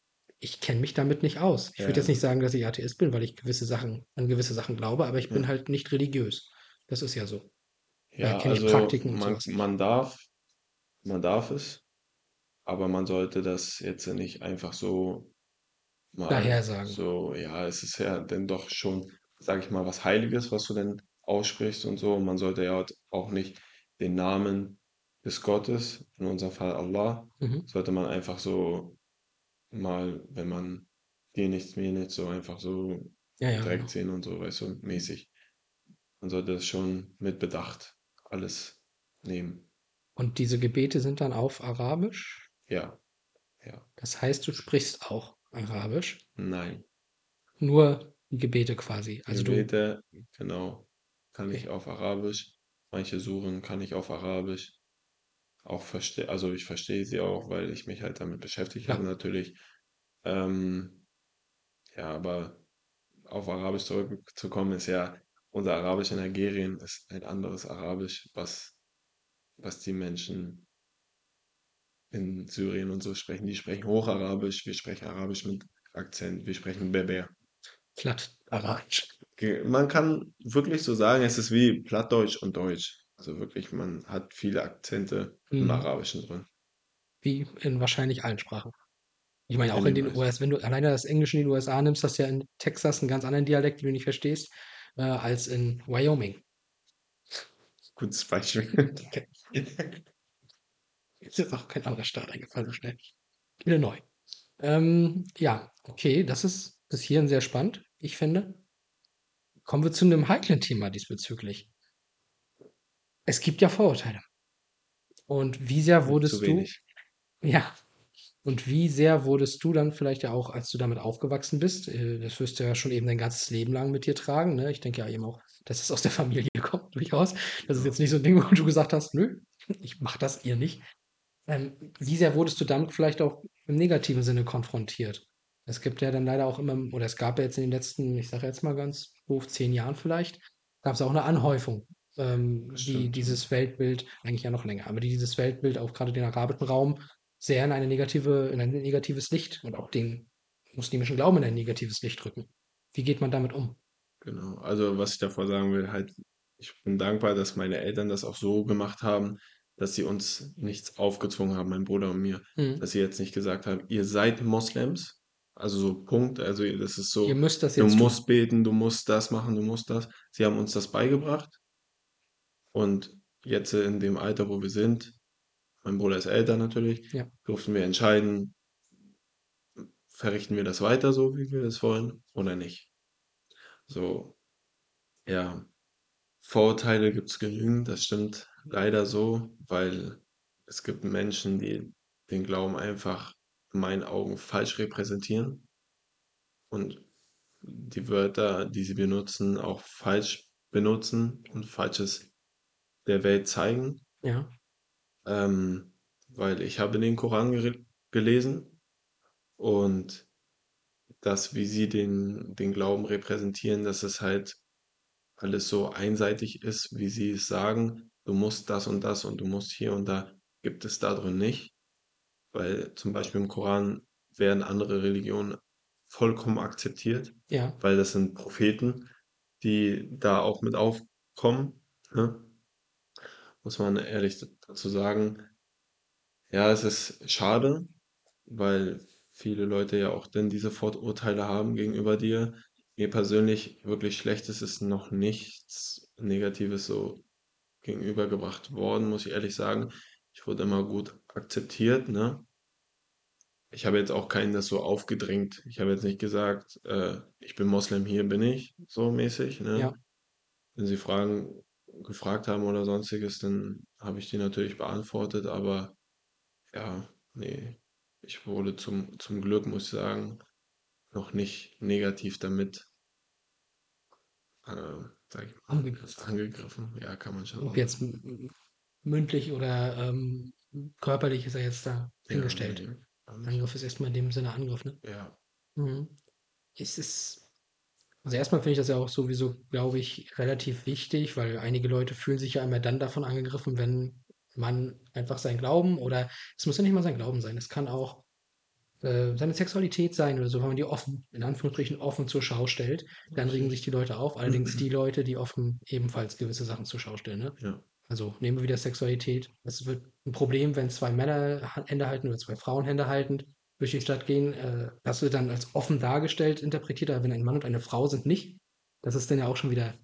ich kenne mich damit nicht aus. Ich Ja, würde jetzt ja. nicht sagen, dass ich Atheist bin, weil ich gewisse Sachen an gewisse Sachen glaube, aber ich bin Ja. halt nicht religiös. Das ist ja so. Ja, kenne ich also, man man darf man darf es, aber man sollte das jetzt nicht einfach so mal Dahersagen. so ja, es ist ja dann doch schon, sage ich mal, was Heiliges, was du denn aussprichst und so. Und man sollte ja auch nicht den Namen des Gottes, in unserem Fall Allah, Mhm. sollte man einfach so mal, wenn man dir nichts, mir nichts, so einfach so Ja, ja, direkt genau. sehen und so, weißt du, mäßig. Man sollte das schon mit Bedacht alles nehmen. Und diese Gebete sind dann auf Arabisch? Ja, ja. Das heißt, du sprichst auch Arabisch? Nein. Nur die Gebete quasi. Also du Gebete, genau, kann ich Okay. auf Arabisch. Manche Suren kann ich auf Arabisch. Auch verste also, ich verstehe sie auch, weil ich mich halt damit beschäftigt habe Klar. natürlich. Ähm, ja, aber auf Arabisch zurückzukommen, ist ja unser Arabisch in Algerien ist ein anderes Arabisch, was was die Menschen in Syrien und so sprechen. Die sprechen Hocharabisch, wir sprechen Arabisch mit Akzent, wir sprechen Berber. Plattarabisch. Ge man kann wirklich so sagen, es ist wie Plattdeutsch und Deutsch. Also wirklich, man hat viele Akzente im Mhm. Arabischen drin. Wie in wahrscheinlich allen Sprachen. Ich meine, In auch in den den meisten. US wenn du alleine das Englisch in den USA nimmst, hast du ja in Texas 'n ganz anderen Dialekt, den du nicht verstehst, äh, als in Wyoming. Gutes Beispiel. <laughs> Ist jetzt auch kein anderer Staat eingefallen so schnell. Illinois. Ähm, ja, okay, das ist bis hierhin sehr spannend, ich finde. Kommen wir zu 'nem heiklen Thema diesbezüglich. Es gibt ja Vorurteile. Und wie sehr wurdest du ja, und wie sehr wurdest du dann vielleicht ja auch, als du damit aufgewachsen bist äh, das wirst du ja schon eben dein ganzes Leben lang mit dir tragen, ne? Ich denke ja eben auch, dass es aus der Familie <laughs> kommt durchaus. Das ist jetzt nicht so 'n Ding, wo du gesagt hast: „Nö, ich mache das, ihr nicht.“ Ähm, wie sehr wurdest du damit vielleicht auch im negativen Sinne konfrontiert? Es gibt ja dann leider auch immer oder es gab ja jetzt in den letzten, ich sage jetzt mal ganz doof, 10 Jahren vielleicht, gab's auch 'ne Anhäufung, ähm, die dieses Weltbild eigentlich ja noch länger, aber die dieses Weltbild auch grade den arabischen Raum sehr in eine negative in ein negatives Licht und auch den muslimischen Glauben in ein negatives Licht rücken. Wie geht man damit um? Genau. Also, was ich davor sagen will, halt, ich bin dankbar, dass meine Eltern das auch so gemacht haben, dass sie uns nichts aufgezwungen haben, meinem Bruder und mir. Mhm. Dass sie jetzt nicht gesagt haben: „Ihr seid Moslems.“ Also so Punkt. Also, das ist Ihr so, müsst das du jetzt tun. musst beten, du musst das machen, du musst das. Sie haben uns das beigebracht. Und jetzt in dem Alter, wo wir sind mein Bruder ist älter natürlich, Ja. durften wir entscheiden verrichten wir das weiter so, wie wir es wollen oder nicht? So, ja. Vorurteile gibt's genügend, das stimmt leider so, weil es gibt Menschen, die den Glauben einfach in meinen Augen falsch repräsentieren und die Wörter, die sie benutzen, auch falsch benutzen und Falsches der Welt zeigen. Ja. Ähm, weil ich habe den Koran gere gelesen und das, wie sie den den Glauben repräsentieren, dass es halt alles so einseitig ist, wie sie es sagen: „Du musst das und das und du musst hier und da“, gibt es da drin nicht. Weil zum Beispiel im Koran werden andere Religionen vollkommen akzeptiert, Ja. weil das sind Propheten, die da auch mit aufkommen, ne? Muss man ehrlich dazu sagen. Ja, es ist schade, weil viele Leute ja auch dann diese Vorurteile haben gegenüber dir. Mir persönlich wirklich Schlechtes ist noch nichts Negatives so gegenübergebracht worden, muss ich ehrlich sagen. Ich wurde immer gut akzeptiert, ne? Ich habe jetzt auch keinen das so aufgedrängt. Ich habe jetzt nicht gesagt, äh, ich bin Moslem, hier bin ich, so mäßig, ne? Ja. Wenn sie Fragen gefragt haben oder sonstiges, dann habe ich die natürlich beantwortet, aber ja, nee, ich wurde zum, zum Glück, muss ich sagen, noch nicht negativ damit, äh, sag ich mal, Angegriffen. angegriffen. Ja, kann man schon Ob jetzt mündlich oder ähm, körperlich ist er jetzt da Ja, hingestellt. nee, nicht. Angriff ist erstmal in dem Sinne Angriff, ne? Ja, Mhm. Es ist, also erstmal finde ich das ja auch sowieso, glaube ich, relativ wichtig, weil einige Leute fühlen sich ja immer dann davon angegriffen, wenn man einfach seinen Glauben oder es muss ja nicht mal sein Glauben sein, es kann auch äh, seine Sexualität sein oder so, wenn man die offen, in Anführungsstrichen offen zur Schau stellt, dann regen sich die Leute auf. Allerdings die Leute, die offen ebenfalls gewisse Sachen zur Schau stellen, ne? ja, Also nehmen wir wieder Sexualität. Es wird ein Problem, wenn zwei Männer Hände halten oder zwei Frauen Hände haltend durch die Stadt gehen. Äh, das wird dann als offen dargestellt interpretiert, aber wenn ein Mann und eine Frau sind, nicht. Das ist dann ja auch schon wieder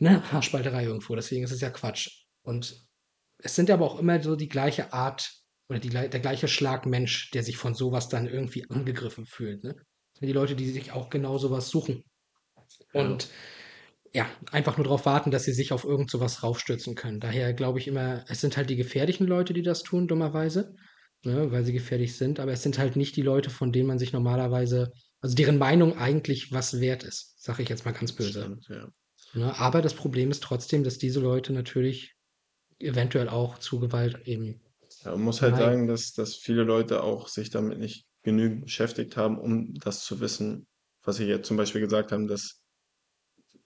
eine Haarspalterei irgendwo. Deswegen ist es ja Quatsch. Und es sind aber auch immer so die gleiche Art oder die, der gleiche Schlag Mensch, der sich von sowas dann irgendwie angegriffen fühlt. Ne? Die Leute, die sich auch genau sowas suchen. Und ja, einfach nur darauf warten, dass sie sich auf irgend sowas raufstürzen können. Daher glaube ich immer, es sind halt die gefährlichen Leute, die das tun, dummerweise, ne, weil sie gefährlich sind, aber es sind halt nicht die Leute, von denen man sich normalerweise, also deren Meinung eigentlich was wert ist, sage ich jetzt mal ganz böse. stimmt, ja. Ne? Aber das Problem ist trotzdem, dass diese Leute natürlich eventuell auch zu Gewalt eben Ja, man muss halt neigen. sagen, dass, dass viele Leute auch sich damit nicht genügend beschäftigt haben, um das zu wissen, was Sie jetzt zum Beispiel gesagt haben, dass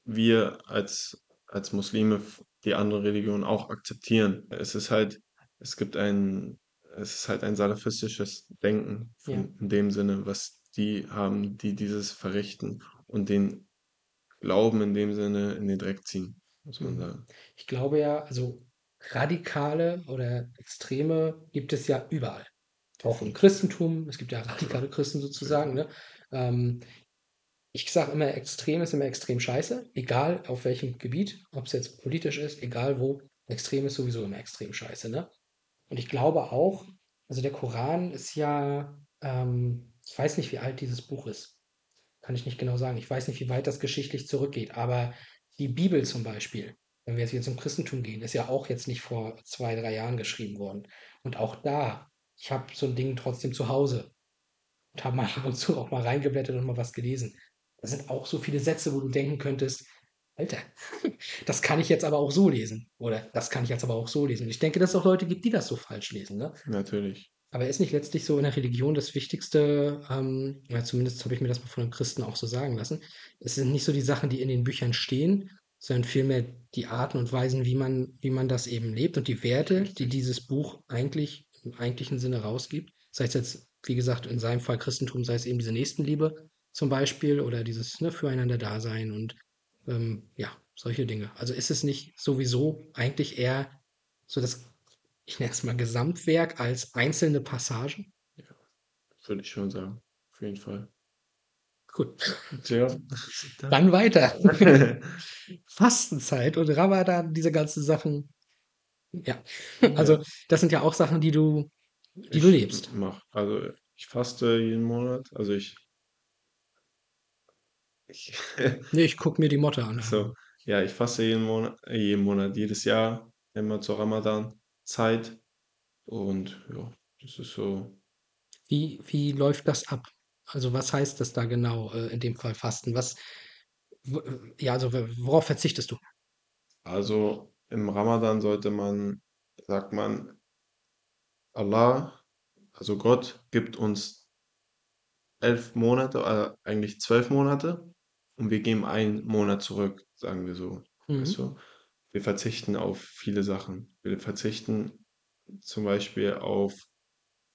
wir als, als Muslime die andere Religion auch akzeptieren. Es ist halt, es gibt ein, es ist halt ein salafistisches Denken Ja. von, in dem Sinne, was die haben, die dieses verrichten und den Glauben in dem Sinne in den Dreck ziehen, muss man Mhm. sagen. Ich glaube ja, also radikale oder Extreme gibt es ja überall. Auch im Christentum. Es gibt ja radikale Christen sozusagen. Ne? Ähm, ich sage immer, extrem ist immer extrem scheiße, egal auf welchem Gebiet, ob es jetzt politisch ist, egal wo. Extrem ist sowieso immer extrem scheiße. Ne? Und ich glaube auch, also der Koran ist ja, ähm, ich weiß nicht, wie alt dieses Buch ist. Kann ich nicht genau sagen. Ich weiß nicht, wie weit das geschichtlich zurückgeht. Aber die Bibel zum Beispiel, wenn wir jetzt hier zum Christentum gehen, ist ja auch jetzt nicht vor zwei, drei Jahren geschrieben worden. Und auch da, ich habe so ein Ding trotzdem zu Hause und habe mal <laughs> ab und zu auch mal reingeblättert und mal was gelesen. Da sind auch so viele Sätze, wo du denken könntest, Alter, <laughs> das kann ich jetzt aber auch so lesen. Oder das kann ich jetzt aber auch so lesen. Und ich denke, dass es auch Leute gibt, die das so falsch lesen. Ne? Natürlich. Aber ist nicht letztlich so in der Religion das Wichtigste, ähm, ja, zumindest habe ich mir das mal von einem Christen auch so sagen lassen, es sind nicht so die Sachen, die in den Büchern stehen, sondern vielmehr die Arten und Weisen, wie man, wie man das eben lebt und die Werte, die dieses Buch eigentlich im eigentlichen Sinne rausgibt. Sei es jetzt, wie gesagt, in seinem Fall Christentum, sei es eben diese Nächstenliebe zum Beispiel oder dieses ne, Füreinander-Dasein und ähm, ja, solche Dinge. Also ist es nicht sowieso eigentlich eher so das, ich nenne es mal Gesamtwerk als einzelne Passagen? Würde ich schon sagen. Auf jeden Fall. Gut, Tja. <laughs> dann weiter. <laughs> Fastenzeit und Ramadan, diese ganzen Sachen. Ja, also das sind ja auch Sachen, die du, die du Ich lebst. Mach. Also ich faste jeden Monat. Also ich. ich <laughs> Nee, ich gucke mir die Motte an. so, ja, ich faste jeden Monat, jeden Monat, jedes Jahr, immer zur Ramadan-Zeit. Und ja, das ist so. Wie, wie läuft das ab? Also was heißt das da genau, äh, in dem Fall Fasten? Was, w- ja, also w- worauf verzichtest du? Also im Ramadan sollte man, sagt man, Allah, also Gott, gibt uns elf Monate, äh, eigentlich zwölf Monate und wir geben einen Monat zurück, sagen wir so. Weißt Mhm. du? Wir verzichten auf viele Sachen. Wir verzichten zum Beispiel auf,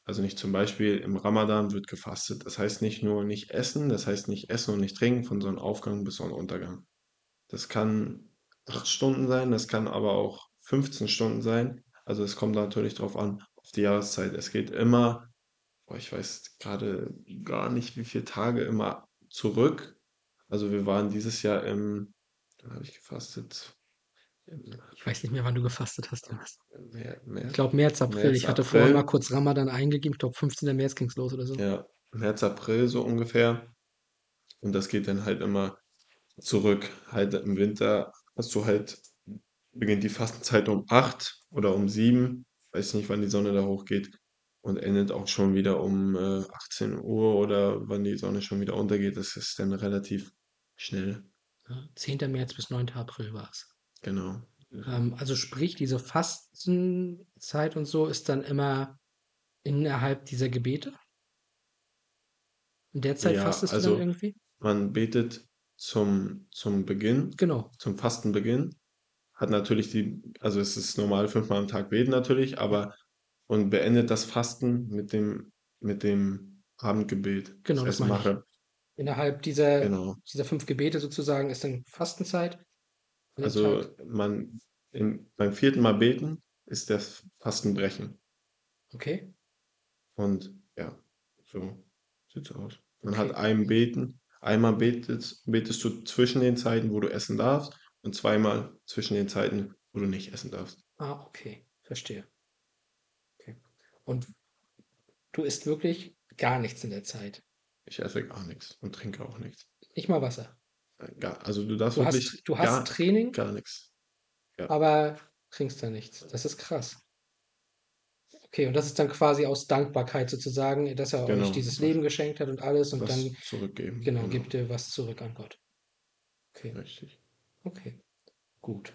also nicht zum Beispiel, im Ramadan wird gefastet. Das heißt nicht nur nicht essen, das heißt nicht essen und nicht trinken von Sonnenaufgang bis Sonnenuntergang. Das kann acht Stunden sein, das kann aber auch 15 Stunden sein. Also es kommt natürlich drauf an, auf die Jahreszeit. Es geht immer boah, ich weiß gerade gar nicht, wie viele Tage immer zurück. Also wir waren dieses Jahr im, wann habe ich gefastet? Ich weiß nicht mehr, wann du gefastet hast, Jonas. Mer Ich glaube März, April. März, Ich hatte vorhin mal April. kurz Ramadan eingegeben. Ich glaube, 15. März ging es los oder so. Ja, März, April so ungefähr. Und das geht dann halt immer zurück. Halt im Winter hast du halt, beginnt die Fastenzeit um 8 oder um 7, weiß nicht, wann die Sonne da hochgeht, und endet auch schon wieder um äh, 18 Uhr oder wann die Sonne schon wieder untergeht. Das ist dann relativ schnell. Ja, 10. März bis 9. April war es. Genau. Ähm, also sprich, diese Fastenzeit und so ist dann immer innerhalb dieser Gebete? In der Zeit Ja, fastest du also dann irgendwie? man betet zum, zum Beginn, Genau. zum Fastenbeginn. Hat natürlich die, also es ist normal fünfmal am Tag beten natürlich, aber und beendet das Fasten mit dem, mit dem Abendgebet. Genau, Das das meine ich. mache, Innerhalb dieser, genau. dieser fünf Gebete sozusagen ist dann Fastenzeit an dem Also man im, beim vierten Mal beten ist das Fastenbrechen. Okay. Und ja, so sieht's aus. Man hat Okay. ein Beten, einmal betest, betest du zwischen den Zeiten, wo du essen darfst, und zweimal zwischen den Zeiten, wo du nicht essen darfst. Ah, okay. Verstehe. Okay. Und du isst wirklich gar nichts in der Zeit. Ich esse gar nichts und trinke auch nichts. Nicht mal Wasser. Äh, also du darfst Du wirklich hast, du hast gar, Training, gar nichts. aber trinkst da nichts. Das ist krass. Okay, und das ist dann quasi aus Dankbarkeit sozusagen, dass er euch Genau. dieses Leben geschenkt hat und alles und Was dann, zurückgeben. genau, gibt ihr was zurück an Gott. Okay, Richtig. okay, gut.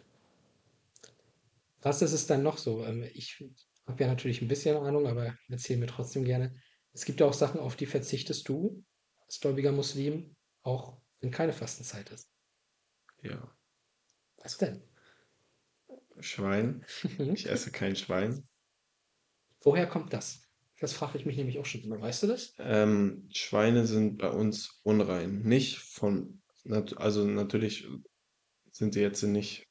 Was ist es dann noch so? Ähm, Ich habe ja natürlich ein bisschen Ahnung, aber erzähl mir trotzdem gerne. Es gibt ja auch Sachen, auf die verzichtest du als gläubiger Muslim, auch wenn keine Fastenzeit ist. Ja. Was denn? Schwein. Ich esse kein Schwein. Woher kommt das? Das frage ich mich nämlich auch schon immer. Weißt du das? Ähm, Schweine sind bei uns unrein. Nicht von, also natürlich sind sie jetzt nicht,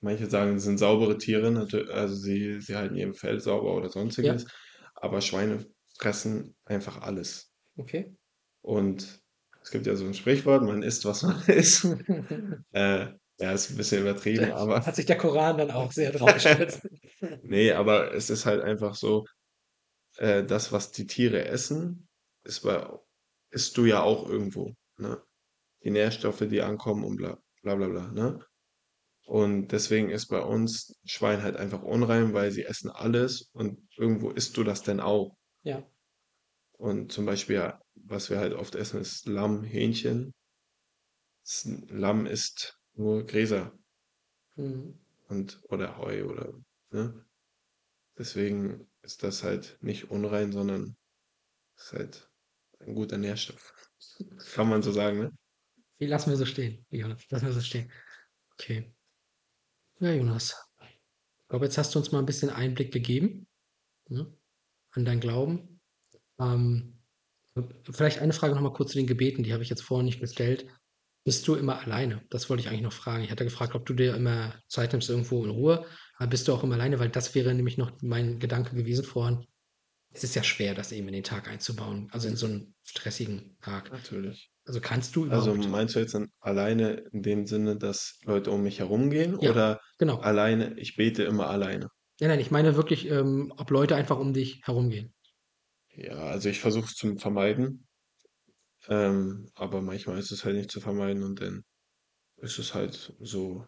manche sagen, sie sind saubere Tiere, also sie, sie halten ihr Fell sauber oder sonstiges, aber Schweine fressen einfach alles. Okay. Und es gibt ja so ein Sprichwort, man isst, was man <laughs> isst. <laughs> Äh, ja, ist ein bisschen übertrieben, aber Hat sich der Koran dann auch sehr drauf gestürzt. <laughs> nee, aber es ist halt einfach so, äh, das, was die Tiere essen, ist bei, isst du ja auch irgendwo, ne? Die Nährstoffe, die ankommen und bla, bla, bla, bla, ne? Und deswegen ist bei uns Schwein halt einfach unrein, weil sie essen alles und irgendwo isst du das denn auch. Ja. Und zum Beispiel, ja, was wir halt oft essen, ist Lamm, Hähnchen. Das Lamm isst nur Gräser Mhm. und oder Heu oder, ne? Deswegen ist das halt nicht unrein, sondern ist halt ein guter Nährstoff. <laughs> Kann man so sagen, ne? Wie lassen wir so stehen, Jonas? Lassen wir so stehen. Okay. Ja, Jonas. Ich glaube, jetzt hast du uns mal ein bisschen Einblick gegeben ne, an dein Glauben. Ähm, vielleicht eine Frage noch mal kurz zu den Gebeten, die habe ich jetzt vorher nicht gestellt. Bist du immer alleine? Das wollte ich eigentlich noch fragen. Ich hatte gefragt, ob du dir immer Zeit nimmst irgendwo in Ruhe, aber bist du auch immer alleine? Weil das wäre nämlich noch mein Gedanke gewesen vorhin. Es ist ja schwer, das eben in den Tag einzubauen, also in so einen stressigen Tag. Natürlich. Also kannst du Also überhaupt? meinst du jetzt dann alleine in dem Sinne, dass Leute um mich herum gehen Ja. oder Genau. alleine, ich bete immer alleine? Nein, nein, ich meine wirklich, ähm, ob Leute einfach um dich herumgehen. Ja, also ich versuche es zu vermeiden. Ähm, aber manchmal ist es halt nicht zu vermeiden und dann ist es halt so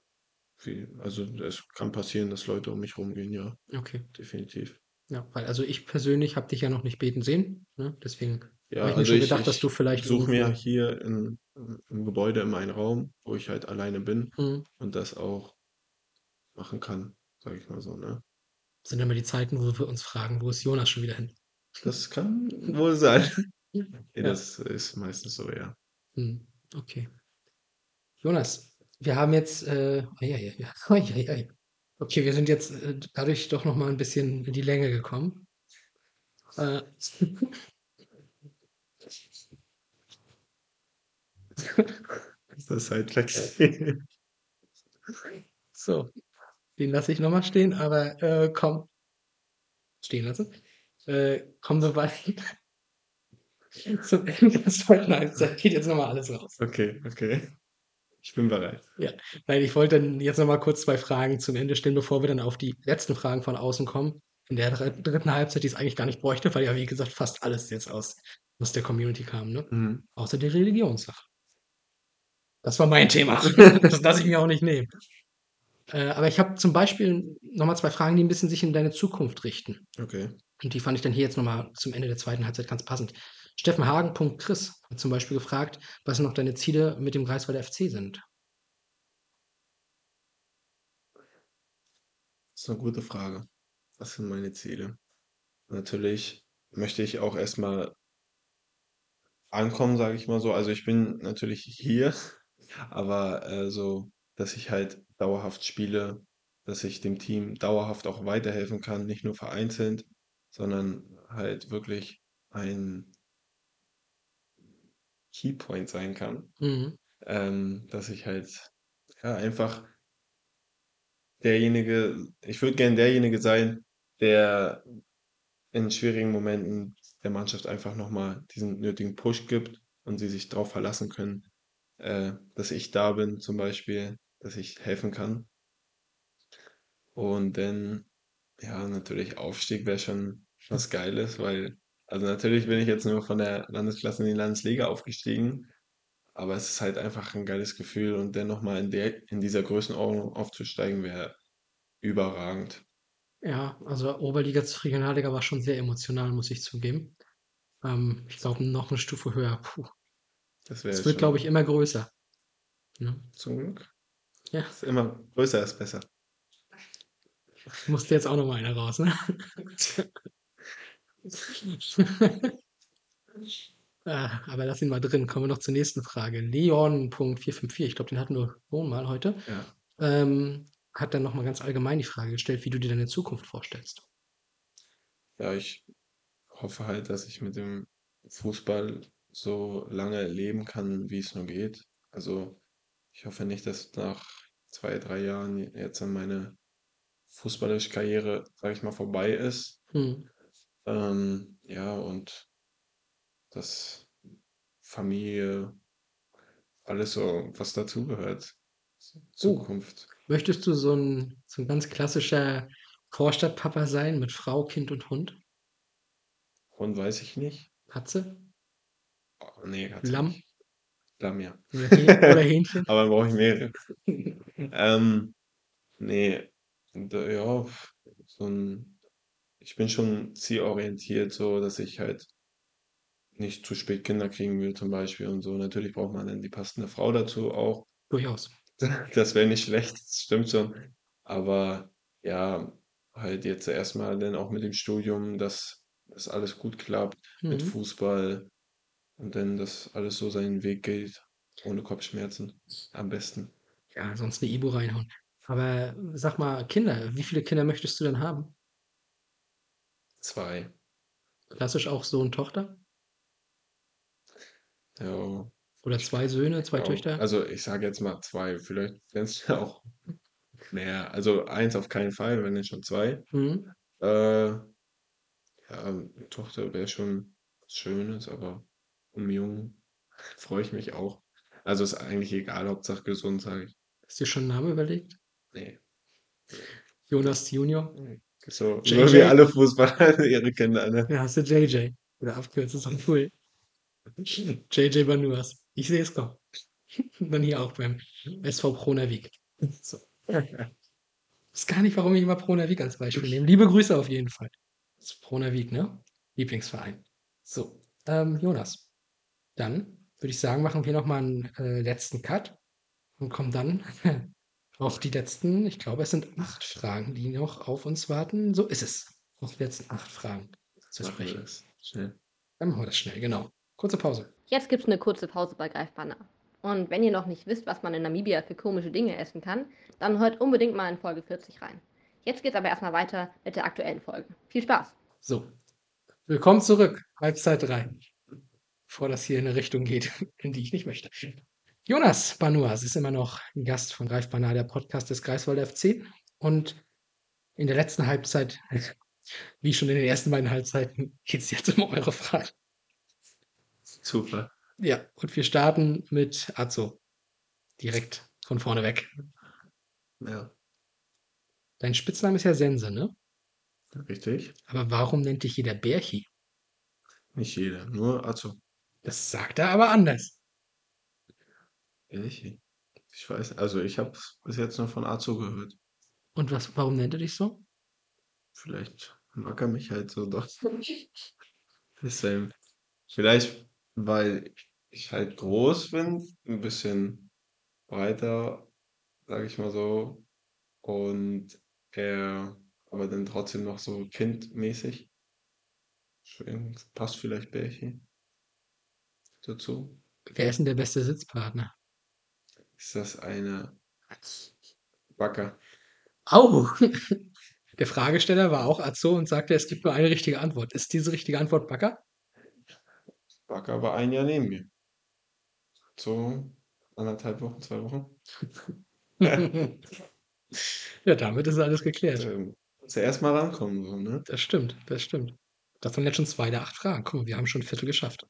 wie, also es kann passieren, dass Leute um mich rumgehen, ja, Okay. definitiv. Ja, weil also ich persönlich habe dich ja noch nicht beten sehen, ne? Deswegen Ja, habe ich mir also schon ich, gedacht, dass ich du vielleicht suche mir irgendwo. hier in, im Gebäude immer einen Raum, wo ich halt alleine bin Mhm. und das auch machen kann, sage ich mal so, ne? Sind immer die Zeiten, wo wir uns fragen, wo ist Jonas schon wieder hin? Das kann wohl sein. Ja. das ist meistens so, ja. Mhm. Okay. Jonas, wir haben jetzt, äh, ei, ei, ei, <laughs> ei, ei, ei. Okay, wir sind jetzt äh, dadurch doch noch mal ein bisschen in die Länge gekommen. Äh, Ist das halt flexibel. <laughs> so, den lasse ich noch mal stehen, aber äh, komm, stehen lassen. Äh, kommen wir bei <laughs> zum Ende der zweiten Halbzeit. Geht jetzt nochmal alles raus. Okay, okay. Ich bin bereit. Ja, weil ich wollte dann jetzt nochmal kurz zwei Fragen zum Ende stellen, bevor wir dann auf die letzten Fragen von außen kommen. In der dritten Halbzeit, die es eigentlich gar nicht bräuchte, weil ja, wie gesagt, fast alles jetzt aus, aus der Community kam, ne? Mhm. Außer die Religionssache. Das war mein Thema. <laughs> das lasse ich mir auch nicht nehmen. Äh, aber ich habe zum Beispiel nochmal zwei Fragen, die ein bisschen sich in deine Zukunft richten. Okay. Und die fand ich dann hier jetzt nochmal zum Ende der zweiten Halbzeit ganz passend. Steffen Hagen. Chris hat zum Beispiel gefragt, was noch deine Ziele mit dem Greifswalder FC sind. Das ist eine gute Frage. Was sind meine Ziele? Natürlich möchte ich auch erstmal ankommen, sage ich mal so. Also ich bin natürlich hier, <laughs> aber äh, so, dass ich halt dauerhaft spiele, dass ich dem Team dauerhaft auch weiterhelfen kann, nicht nur vereinzelt, sondern halt wirklich ein Keypoint sein kann. Mhm. Ähm, dass ich halt ja einfach derjenige, ich würde gern derjenige sein, der in schwierigen Momenten der Mannschaft einfach nochmal diesen nötigen Push gibt und sie sich darauf verlassen können, äh, dass ich da bin, zum Beispiel, dass ich helfen kann. Und dann, ja, natürlich Aufstieg wäre schon was Geiles, weil, also natürlich bin ich jetzt nur von der Landesklasse in die Landesliga aufgestiegen, aber es ist halt einfach ein geiles Gefühl und dann nochmal in der, in dieser Größenordnung aufzusteigen, wäre überragend. Ja, also Oberliga zu Regionalliga war schon sehr emotional, muss ich zugeben. Ähm, ich glaube, noch eine Stufe höher. Puh. Das wäre Es wird, glaube ich, immer größer. Ne? zum Glück. Ja, Ist immer größer ist besser. musste jetzt auch noch mal einer raus, ne? <laughs> Ah, aber lass ihn mal drin. Kommen wir noch zur nächsten Frage. Leon.454, ich glaube, den hatten wir schon mal heute, Ja. ähm, hat dann noch mal ganz allgemein die Frage gestellt, wie du dir deine Zukunft vorstellst. Ja, ich hoffe halt, dass ich mit dem Fußball so lange leben kann, wie es nur geht. Also ich hoffe nicht, dass nach zwei, drei Jahren jetzt meine fußballische Karriere, sage ich mal, vorbei ist. Hm. Ähm, ja, und dass Familie, alles so, was dazugehört. Zukunft. Möchtest du so ein, so ein ganz klassischer Vorstadtpapa sein mit Frau, Kind und Hund? Hund weiß ich nicht. Katze? Oh, nee, hat's Lamm? Lamm, ja. Oder, Häh- oder Hähnchen? <laughs> Aber dann brauche ich mehrere. <laughs> Ähm, nee, da, ja, so ein, ich bin schon zielorientiert, so dass ich halt nicht zu spät Kinder kriegen will, zum Beispiel und so. Natürlich braucht man dann die passende Frau dazu auch. Durchaus. <laughs> Das wäre nicht schlecht, das stimmt schon. Aber ja, halt jetzt erstmal dann auch mit dem Studium, dass das alles gut klappt mit Mhm. Fußball und dann, dass alles so seinen Weg geht, ohne Kopfschmerzen. Am besten. Ja, sonst eine Ibu reinhauen. Aber sag mal, Kinder, wie viele Kinder möchtest du denn haben? Zwei. Klassisch auch Sohn, Tochter? Ja, Oder zwei Söhne, zwei ja. Töchter? Also ich sage jetzt mal zwei, vielleicht wären es ja <laughs> auch mehr. Also eins auf keinen Fall, wenn nicht schon zwei. Mhm. Äh, ja, eine Tochter wäre schon was Schönes, aber um Jungen freue ich mich auch. Also ist eigentlich egal, Hauptsache gesund, sage ich. Hast du dir schon einen Namen überlegt? Nee. Jonas Junior? So, JJ? so wie alle Fußballer <laughs> ihre Kinder, ne? Ja, hast du JJ. Oder abkürzt, ist auch cool. <laughs> JJ Banuas. Ich sehe es kommen. Dann hier auch beim SV Pronavik. So. Ich weiß gar nicht, warum ich immer Pronavik als Beispiel nehme. Liebe Grüße auf jeden Fall. Das ist Pronavik, ne? Lieblingsverein. So, ähm, Jonas. Dann würde ich sagen, machen wir nochmal einen äh, letzten Cut und kommen dann <laughs> auf die letzten, ich glaube, es sind acht Fragen, die noch auf uns warten. So ist es. Auf die letzten acht Fragen zu Machen wir sprechen. das schnell. Dann machen wir das schnell, genau. Kurze Pause. Jetzt gibt's eine kurze Pause bei Greifbanner. Und wenn ihr noch nicht wisst, was man in Namibia für komische Dinge essen kann, dann hört unbedingt mal in Folge 40 rein. Jetzt geht's aber erstmal weiter mit der aktuellen Folge. Viel Spaß! So. Willkommen zurück. Halbzeit 3. Bevor das hier in eine Richtung geht, <laughs> in die ich nicht möchte. Jonas Banuas ist immer noch ein Gast von Greifbanner, der Podcast des Greifswalder FC. Und in der letzten Halbzeit <laughs> Wie schon in den ersten beiden Halbzeiten <laughs> geht es jetzt um eure Fragen. Zufall. Ja, und wir starten mit Azzo. Direkt von vorne weg. Ja, Dein Spitzname ist ja Sense, ne? richtig. Aber warum nennt dich jeder Bärchi? Nicht jeder, nur Azo. Das sagt er aber anders. Ehrlich? Ich weiß, also ich habe bis jetzt nur von Azo gehört. Und was, warum nennt er dich so? Vielleicht mag er mich halt so doch. <laughs> Vielleicht, weil ich halt groß bin, ein bisschen breiter, sage ich mal so, und er aber dann trotzdem noch so kindmäßig. Deswegen passt vielleicht Bärchen dazu. Wer ist denn der beste Sitzpartner? Ist das eine Wacker? Au! <laughs> Der Fragesteller war auch Azzo und sagte, es gibt nur eine richtige Antwort. Ist diese richtige Antwort Backer? Wacker war ein Jahr neben mir. So anderthalb Wochen, zwei Wochen. <laughs> ja, damit ist alles geklärt. Ähm, zuerst mal rankommen, so, ne? Das stimmt, das stimmt. Das waren jetzt schon zwei der acht Fragen. Guck mal, wir haben schon ein Viertel geschafft.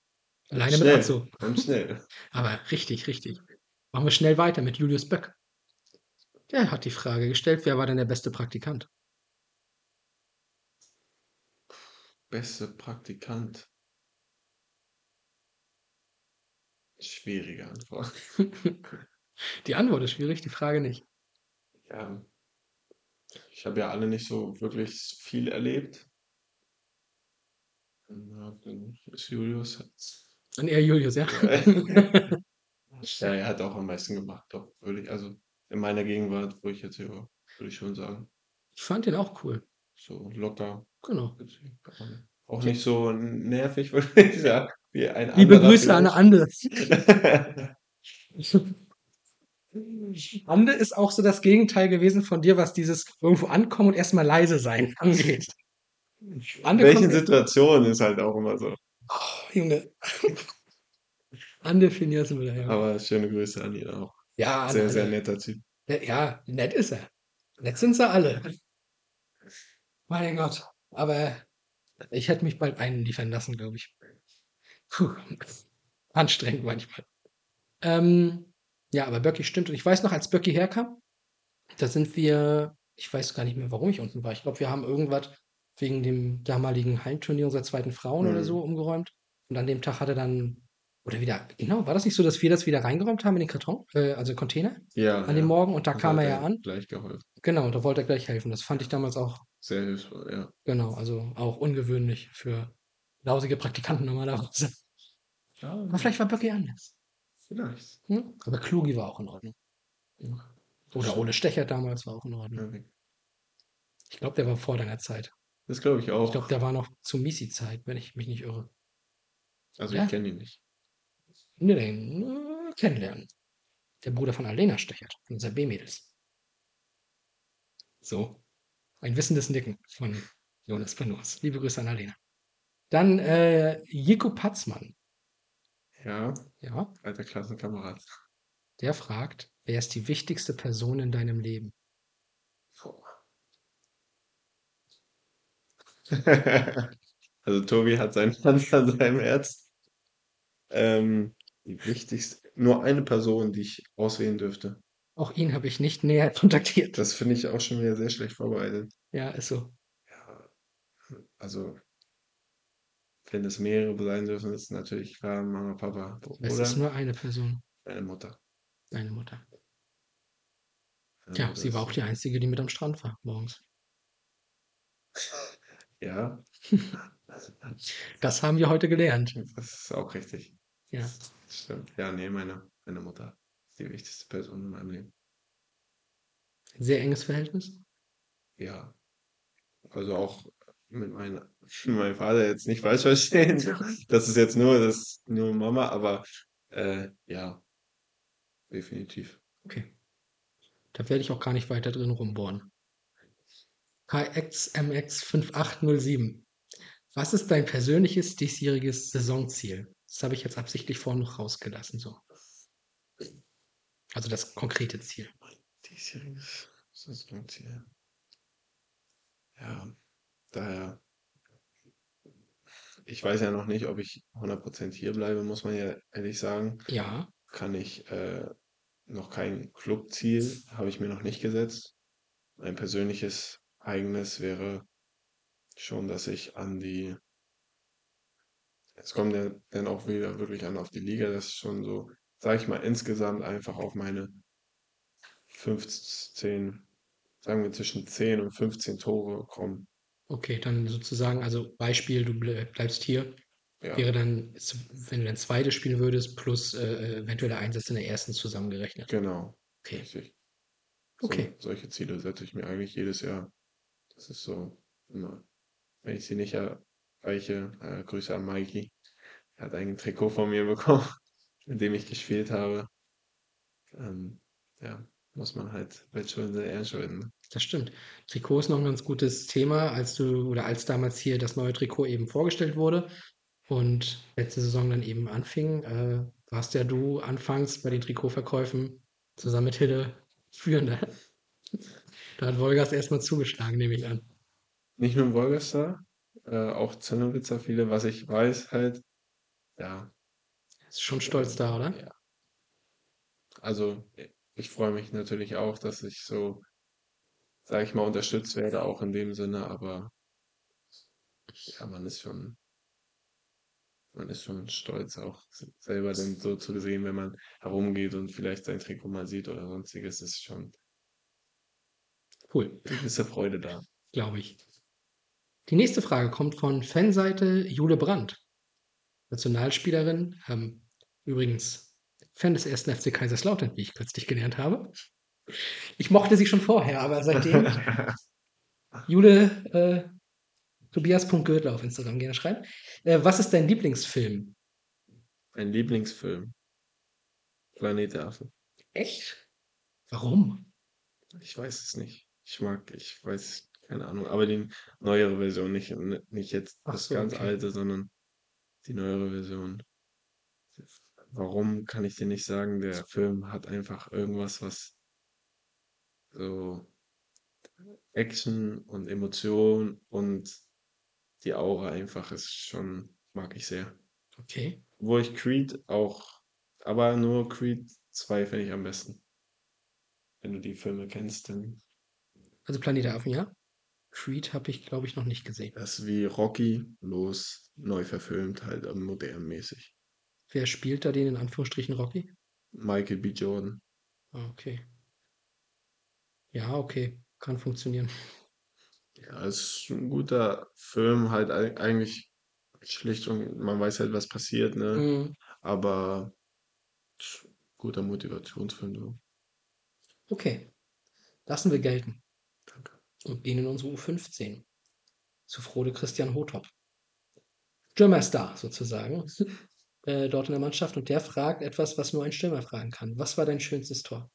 Alleine mit Schnell, Azzo. kommt schnell. <laughs> Aber richtig, richtig. Machen wir schnell weiter mit Julius Böck. Der hat die Frage gestellt, wer war denn der beste Praktikant? Beste Praktikant. Schwierige Antwort. <laughs> Die Antwort ist schwierig, die Frage nicht. Ja. Ich habe ja alle nicht so wirklich viel erlebt. Ja, dann ist Julius. Und er Julius, ja? <laughs> Ja, er hat auch am meisten gemacht, doch, würde ich, also in meiner Gegenwart, wo ich jetzt hier war, würde ich schon sagen. Ich fand den auch cool. So locker. Genau. Auch nicht so nervig, <laughs> würde ich sagen. Wie ein Liebe anderer Grüße an. Ande. <laughs> Ande ist auch so das Gegenteil gewesen von dir, was dieses irgendwo ankommen und erstmal leise sein angeht. In Ande welchen kommt, Situationen ist halt auch immer so. Oh, Junge. Ande wieder, ja. Aber schöne Grüße an ihn auch. Ja, Sehr, sehr netter Typ. Ja, nett ist er. Nett sind sie alle. Mein Gott. Aber ich hätte mich bald einliefern lassen, glaube ich. Puh. Anstrengend manchmal. Ähm, ja, aber Böcki stimmt. Und ich weiß noch, als Böcki herkam, da sind wir, ich weiß gar nicht mehr, warum ich unten war. Ich glaube, wir haben irgendwas wegen dem damaligen Heimturnier unserer zweiten Frauen oder Mhm. so umgeräumt. Und an dem Tag hat er dann, oder wieder, genau, war das nicht so, dass wir das wieder reingeräumt haben in den Karton, äh, also Container Ja, an dem ja. Morgen? Und da Also kam er ja an. Gleich geholfen. Genau, und da wollte er gleich helfen. Das fand ich damals auch, Sehr hilfreich, ja. genau, also auch ungewöhnlich für lausige Praktikanten normalerweise. Aber vielleicht war Böcki anders. Vielleicht. Hm? Aber Klugi war auch in Ordnung. Oder Ole Stecher damals war auch in Ordnung. Ja, Ich glaube, der war vor deiner Zeit. Das glaube ich auch. Ich glaube, der war noch zu Misi-Zeit, wenn ich mich nicht irre. also Ja. ich kenne ihn nicht. Ne, den äh, kennenlernen. Der Bruder von Alena Stechert, von unserer B-Mädels. So. Ein wissendes Nicken von Jonas Benurs. Liebe Grüße an Alena. Dann äh, Jiko Patzmann. Ja, Ja, alter Klassenkamerad. der fragt, wer ist die wichtigste Person in deinem Leben? <laughs> Also Tobi hat seinen Hand an seinem Herz. Ähm, die wichtigste, nur eine Person, die ich auswählen dürfte. Auch ihn habe ich nicht näher <laughs> kontaktiert. Das finde ich auch schon wieder sehr schlecht vorbereitet. Ja, ist so. Ja, also wenn es mehrere sein dürfen, ist natürlich klar Mama, Papa Es oder ist nur eine Person, meine Mutter. deine Mutter. Also Ja, sie war auch die Einzige, die mit am Strand war morgens. <laughs> Ja, Das haben wir heute gelernt. das ist auch richtig. Ja. Stimmt. Ja, nee, meine, meine Mutter ist die wichtigste Person in meinem Leben. Sehr enges Verhältnis. Ja. Also auch mit, meinem <laughs> Vater jetzt nicht falsch verstehen. <laughs> Das ist jetzt nur, das nur Mama, aber äh, ja, definitiv. Okay. Da werde ich auch gar nicht weiter drin rumbohren. KXMX5807. Was ist dein persönliches diesjähriges Saisonziel? Das habe ich jetzt absichtlich vorhin noch rausgelassen. So. Also das konkrete Ziel. Diesjähriges Saisonziel. Ja, daher ich weiß ja noch nicht, ob ich 100% hier bleibe, muss man ja ehrlich sagen. Ja. Kann ich äh, noch kein Clubziel, habe ich mir noch nicht gesetzt. Mein persönliches eigenes wäre schon, dass ich an die es kommt ja dann auch wieder wirklich an auf die Liga, das ist schon so, sage ich mal, insgesamt einfach auf meine 15, sagen wir zwischen 10 und 15 Tore kommen. Okay, dann sozusagen, also Beispiel, du bleibst hier, Ja, wäre dann, wenn du dann zweites spielen würdest, plus äh, eventuell der Einsatz in der ersten zusammengerechnet. genau, Okay, richtig. So, okay. solche Ziele setze ich mir eigentlich jedes Jahr. Das ist so immer, wenn ich sie nicht erreiche, äh, Grüße an Mikey. Er hat ein Trikot von mir bekommen, <laughs> in dem ich gespielt habe. Ähm, ja, muss man halt Wettschulden sind Ehrenschulden. ne? Das stimmt. Trikot ist noch ein ganz gutes Thema, als du oder als damals hier das neue Trikot eben vorgestellt wurde und letzte Saison dann eben anfing, äh, warst ja du anfangs bei den Trikotverkäufen zusammen mit Hille Führender. Da hat Wolgast erstmal zugeschlagen, nehme ich an. Nicht nur in Wolgerstar, äh, auch Zennowitzer viele, was ich weiß halt, ja, Ist schon stolz da, oder? ja. Also ich freue mich natürlich auch, dass ich so, sage ich mal, unterstützt werde, auch in dem Sinne, aber ja, man ist schon, man ist schon stolz, auch selber dann so zu sehen, wenn man herumgeht und vielleicht sein Trikot mal sieht oder sonstiges, ist schon Cool, eine gewisse Freude da. glaube ich. Die nächste Frage kommt von Fanseite Jule Brandt, Nationalspielerin, ähm, übrigens Fan des ersten FC Kaiserslautern, wie ich kürzlich gelernt habe. Ich mochte sie schon vorher, aber seitdem <laughs> Jule äh, Tobias.Gürtler auf Instagram gerne schreiben. Äh, was ist dein Lieblingsfilm? Mein Lieblingsfilm, Planet der Affen. Echt? Warum? Ich weiß es nicht. Ich mag, ich weiß, keine Ahnung, aber die neuere Version, nicht, nicht jetzt Ach das so, ganz okay. alte, sondern die neuere Version. Warum kann ich dir nicht sagen? Der Film hat einfach irgendwas, was so Action und Emotion und die Aura einfach ist schon, mag ich sehr. Okay. Wo ich Creed auch, aber nur Creed 2 finde ich am besten. Wenn du die Filme kennst, dann Also Planet der Affen, ja? Creed habe ich, glaube ich, noch nicht gesehen. das ist wie Rocky, bloß neu verfilmt, halt ähm, modern mäßig. Wer spielt da den in Anführungsstrichen Rocky? Michael B. Jordan. Ah, okay. Ja, okay. Kann funktionieren. Ja, es ist ein guter Film, halt eig- eigentlich schlicht und man weiß halt, was passiert, ne? Mhm. Aber guter Motivationsfilm. So. Okay. Lassen wir gelten. Und gehen in unsere U15. Zu Frode Christian Hotop. Stürmerstar sozusagen. <laughs> Äh, dort in der Mannschaft. Und der fragt etwas, was nur ein Stürmer fragen kann. Was war dein schönstes Tor?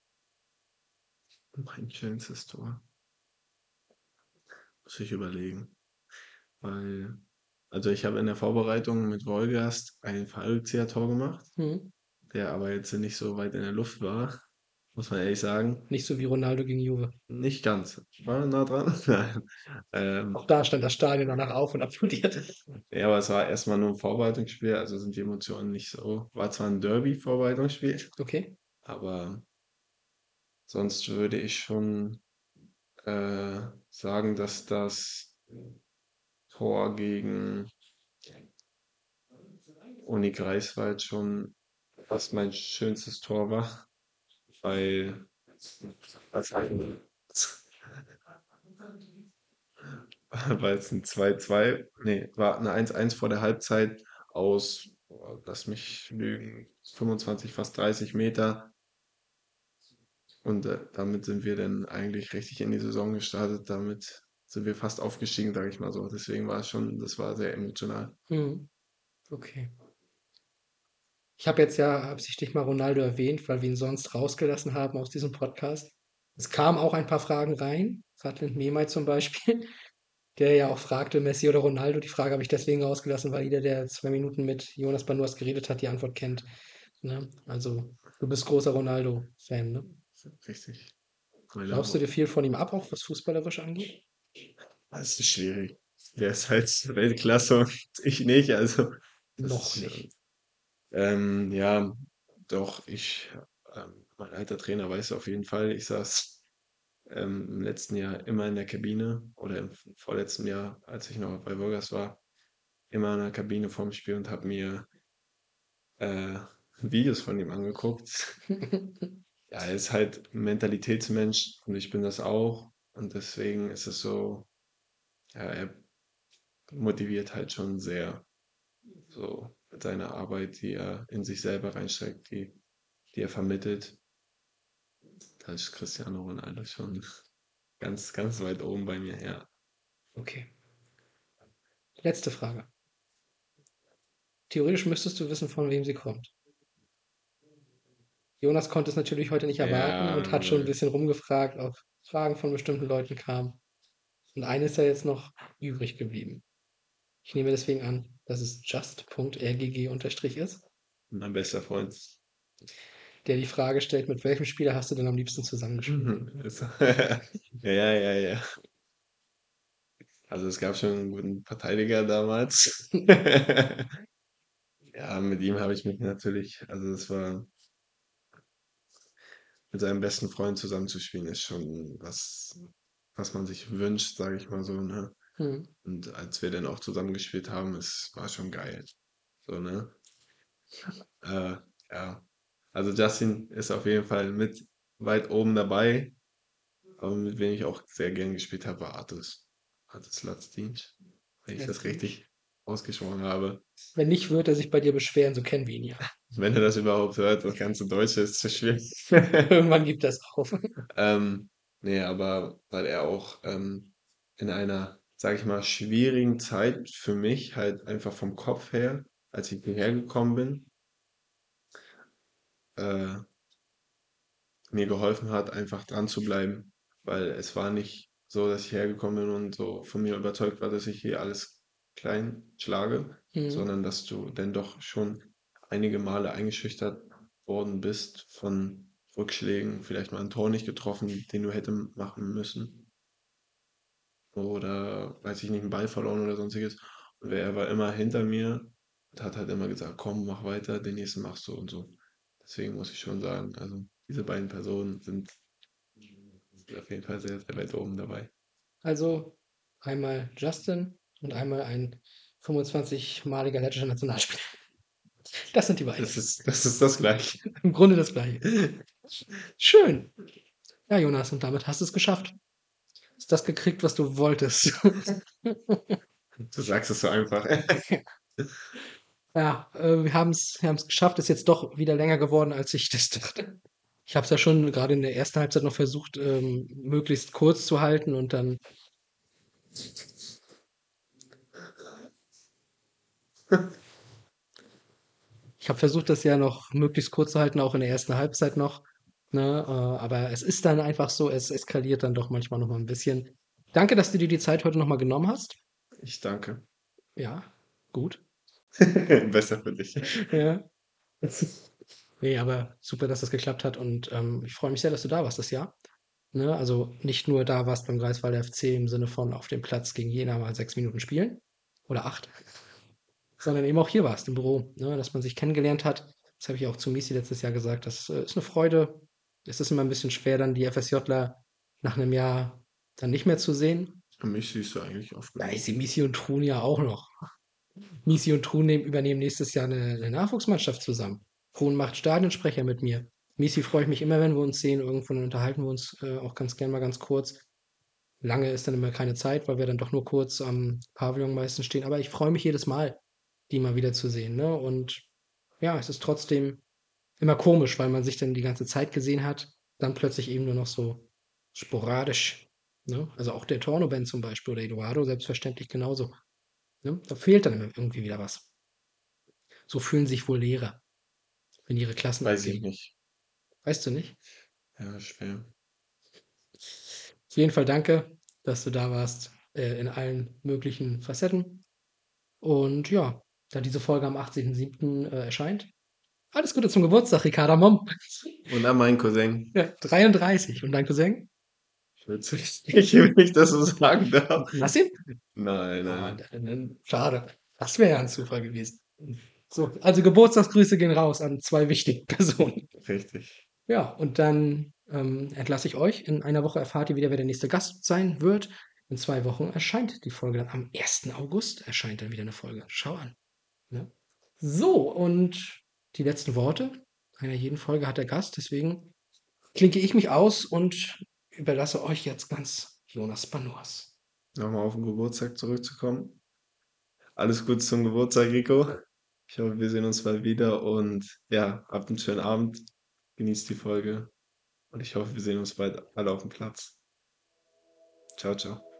Mein schönstes Tor. Muss ich überlegen. Weil, also ich habe in der Vorbereitung mit Wolgast ein Fallrückzieher-Tor gemacht, Mhm. der aber jetzt nicht so weit in der Luft war, muss man ehrlich sagen. Nicht so wie Ronaldo gegen Juve. Nicht ganz. War nah dran. <laughs> Nein. Ähm, Auch da stand das Stadion danach auf und applaudierte. ja, aber es war erstmal nur ein Vorbereitungsspiel, also sind die Emotionen nicht so. War zwar ein Derby-Vorbereitungsspiel, Okay. aber sonst würde ich schon äh, sagen, dass das Tor gegen Uni Greifswald schon fast mein schönstes Tor war, weil was ein- weil es ein 2-2, nee, war eine 1-1 vor der Halbzeit aus, boah, lass mich lügen, 25, fast 30 Meter. Und äh, damit sind wir dann eigentlich richtig in die Saison gestartet. Damit sind wir fast aufgestiegen, sage ich mal so. Deswegen war es schon, das war sehr emotional. Mhm. Okay. Ich habe jetzt ja absichtlich mal Ronaldo erwähnt, weil wir ihn sonst rausgelassen haben aus diesem Podcast. Es kamen auch ein paar Fragen rein, Fatland Memai zum Beispiel, <laughs> der ja auch fragte, Messi oder Ronaldo. Die Frage habe ich deswegen rausgelassen, weil jeder, der zwei Minuten mit Jonas Banuas geredet hat, die Antwort kennt. Ne? Also, du bist großer Ronaldo-Fan, ne? Richtig. Glaubst du dir viel von ihm ab, auch was fußballerisch angeht? Das ist schwierig. der ist halt Weltklasse und ich nicht, also Noch nicht. Ähm, ja, doch, ich ähm, mein alter Trainer weiß auf jeden Fall, ich saß, ähm, im letzten Jahr immer in der Kabine oder im vorletzten Jahr, als ich noch bei Wolgast war, immer in der Kabine vorm Spiel und habe mir, äh, <laughs> Videos von ihm angeguckt. <laughs> Ja, er ist halt 'n Mentalitätsmensch und ich bin das auch und deswegen ist es so ja, er motiviert halt schon sehr, so mit seiner Arbeit, die er in sich selber reinsteckt, die die er vermittelt. Da ist Cristiano Ronaldo schon <laughs> ganz, ganz weit oben bei mir, ja. Okay. Letzte Frage. Theoretisch müsstest du wissen, von wem sie kommt. Jonas konnte es natürlich heute nicht erwarten und hat schon 'n Ja. bisschen rumgefragt, ob Fragen von bestimmten Leuten kamen. Und eine ist ja jetzt noch übrig geblieben. Ich nehme deswegen an, dass es just.rgg_ ist, Mein bester Freund. der die Frage stellt: „Mit welchem Spieler hast du denn am liebsten zusammengespielt?“ Mhm. Ist <laughs> ja, ja, ja. Also, es gab schon 'n guten Verteidiger damals. <laughs> Ja, mit ihm habe ich mich natürlich also, das war mit seinem besten Freund zusammenzuspielen, ist schon was, was man sich wünscht, sage ich mal so, ne? Mhm. Und als wir dann auch zusammen gespielt haben, es war schon geil. So, ne? Äh, ja. Also, Justin ist auf jeden Fall mit weit oben dabei. Aber mit wem ich auch sehr gern gespielt habe, war Artus. Artus Lactinc, wenn ich das richtig ausgesprochen habe. Wenn nicht, wird er sich bei dir beschweren, so kennen wir ihn ja. <laughs> Wenn er das überhaupt hört, das ganze Deutsche ist zu schwierig. <laughs> Irgendwann gibt er's auf. Ähm, ne, aber weil er auch, ähm, in einer, sage ich mal, schwierigen Zeit für mich halt einfach vom Kopf her, als ich hierher gekommen bin äh mir geholfen hat, einfach dran zu bleiben, weil es war nicht so, dass ich hergekommen bin und so von mir überzeugt war, dass ich hier alles klein schlage, Mhm. sondern dass du denn doch schon einige Male eingeschüchtert worden bist von Rückschlägen, vielleicht mal 'n Tor nicht getroffen, den du hätte machen müssen. Oder, weiß ich nicht, 'n Ball verloren oder Sonstiges. Und er war immer hinter mir und hat halt immer gesagt: „Komm, mach weiter, den nächsten machst du“ und so. Deswegen muss ich schon sagen, also, diese beiden Personen sind sind auf jeden Fall sehr, sehr weit oben dabei. Also, einmal Justin und einmal ein 25-maliger lettischer Nationalspieler. Das sind die beiden. Das ist das ist das Gleiche. Im Grunde das Gleiche. Schön. Ja, Jonas, und damit hast du's geschafft. Hast das gekriegt, was du wolltest. <laughs> Du sagst es so einfach. <laughs> Ja, äh, wir haben's wir haben's geschafft. Ist jetzt doch wieder länger geworden, als ich das dachte. Ich habe es ja schon grade in der ersten Halbzeit noch versucht, ähm, möglichst kurz zu halten und dann <laughs> Ich habe versucht, das ja noch möglichst kurz zu halten, auch in der ersten Halbzeit noch, ne? Äh, aber es ist dann einfach so, es eskaliert dann doch manchmal noch mal 'n bisschen. Danke, dass du dir die Zeit heute noch mal genommen hast. Ich danke. Ja, gut. <laughs> Besser für dich. Ja. Ne, aber super, dass das geklappt hat und, ähm, ich freue mich sehr, dass du da warst das Jahr, ne? Also, nicht nur da warst beim Greifswalder FC im Sinne von auf dem Platz gegen Jena mal 6 Minuten spielen oder 8, sondern eben auch hier warst im Büro, ne, dass man sich kennengelernt hat. Das habe ich auch zu Misi letztes Jahr gesagt. Das, äh, ist 'ne Freude. Es ist immer 'n bisschen schwer, dann die FSJler nach 'nem Jahr dann nicht mehr zu sehen. Mich siehst du eigentlich oft genug. ich sehe Misi und Trun ja auch noch. Misi und Trun nehmen übernehmen nächstes Jahr 'ne 'ne Nachwuchsmannschaft zusammen. Trun macht Stadionsprecher mit mir. Misi freue ich mich immer, wenn wir uns sehen irgendwo, dann unterhalten wir uns, äh, auch ganz gern mal ganz kurz. Lange ist dann immer keine Zeit, weil wir dann doch nur kurz am Pavillon meistens stehen. Aber ich freue mich jedes Mal, die mal wiederzusehen, ne? Und ja, es ist trotzdem immer komisch, weil man sich dann die ganze Zeit gesehen hat, dann plötzlich eben nur noch so sporadisch, ne? Also, auch der Torno-Ben zum Beispiel oder Eduardo selbstverständlich genauso, ne? Da fehlt dann immer irgendwie wieder was. So fühlen sich wohl Lehrer, wenn ihre Klassen Weiß ich abgehen. nicht. Weißt du nicht? Ja, schwer. Auf jeden Fall danke, dass du da warst, äh, in allen möglichen Facetten. Und ja, da diese Folge am 18.07., äh, erscheint, alles Gute zum Geburtstag, Ricarda Mom. Und an meinen Cousin. Ja, 33. Und dein Cousin? Witzig. Ich will nicht, dass du sagen darf. Lass ihn? Nein, Ah, nein. dann- schade. Das wäre ja ein Zufall gewesen. So, also Geburtstagsgrüße gehen raus an zwei wichtige <laughs> Personen. Richtig. Ja, und dann ähm, entlasse ich euch. In einer Woche erfahrt ihr wieder, wer der nächste Gast sein wird. In zwei Wochen erscheint die Folge dann. Am 1. August erscheint dann wieder eine Folge. Schau an. Ne? So, und die letzten Worte einer jeden Folge hat der Gast. Deswegen klinke ich mich aus und überlasse euch jetzt ganz Jonas Banuas. Nochmal auf den Geburtstag zurückzukommen. Alles Gute zum Geburtstag, Rico. Ich hoffe, wir sehen uns bald wieder und ja, habt einen schönen Abend. Genießt die Folge. Und ich hoffe, wir sehen uns bald alle auf dem Platz. Ciao, ciao.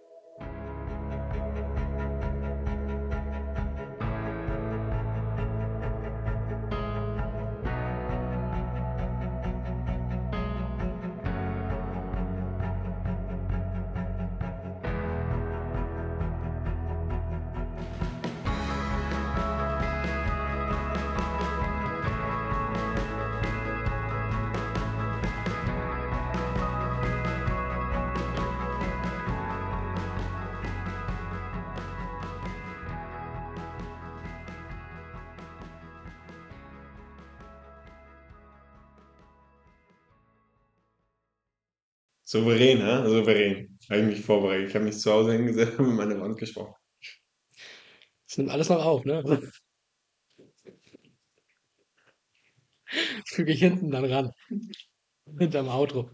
Souverän, hä? Souverän. Habe ich mich vorbereitet. Ich habe mich zu Hause hingesetzt und mit meiner Wand gesprochen. Das nimmt alles noch auf, ne? <laughs> Füge ich hinten dann ran. Hinterm Outro.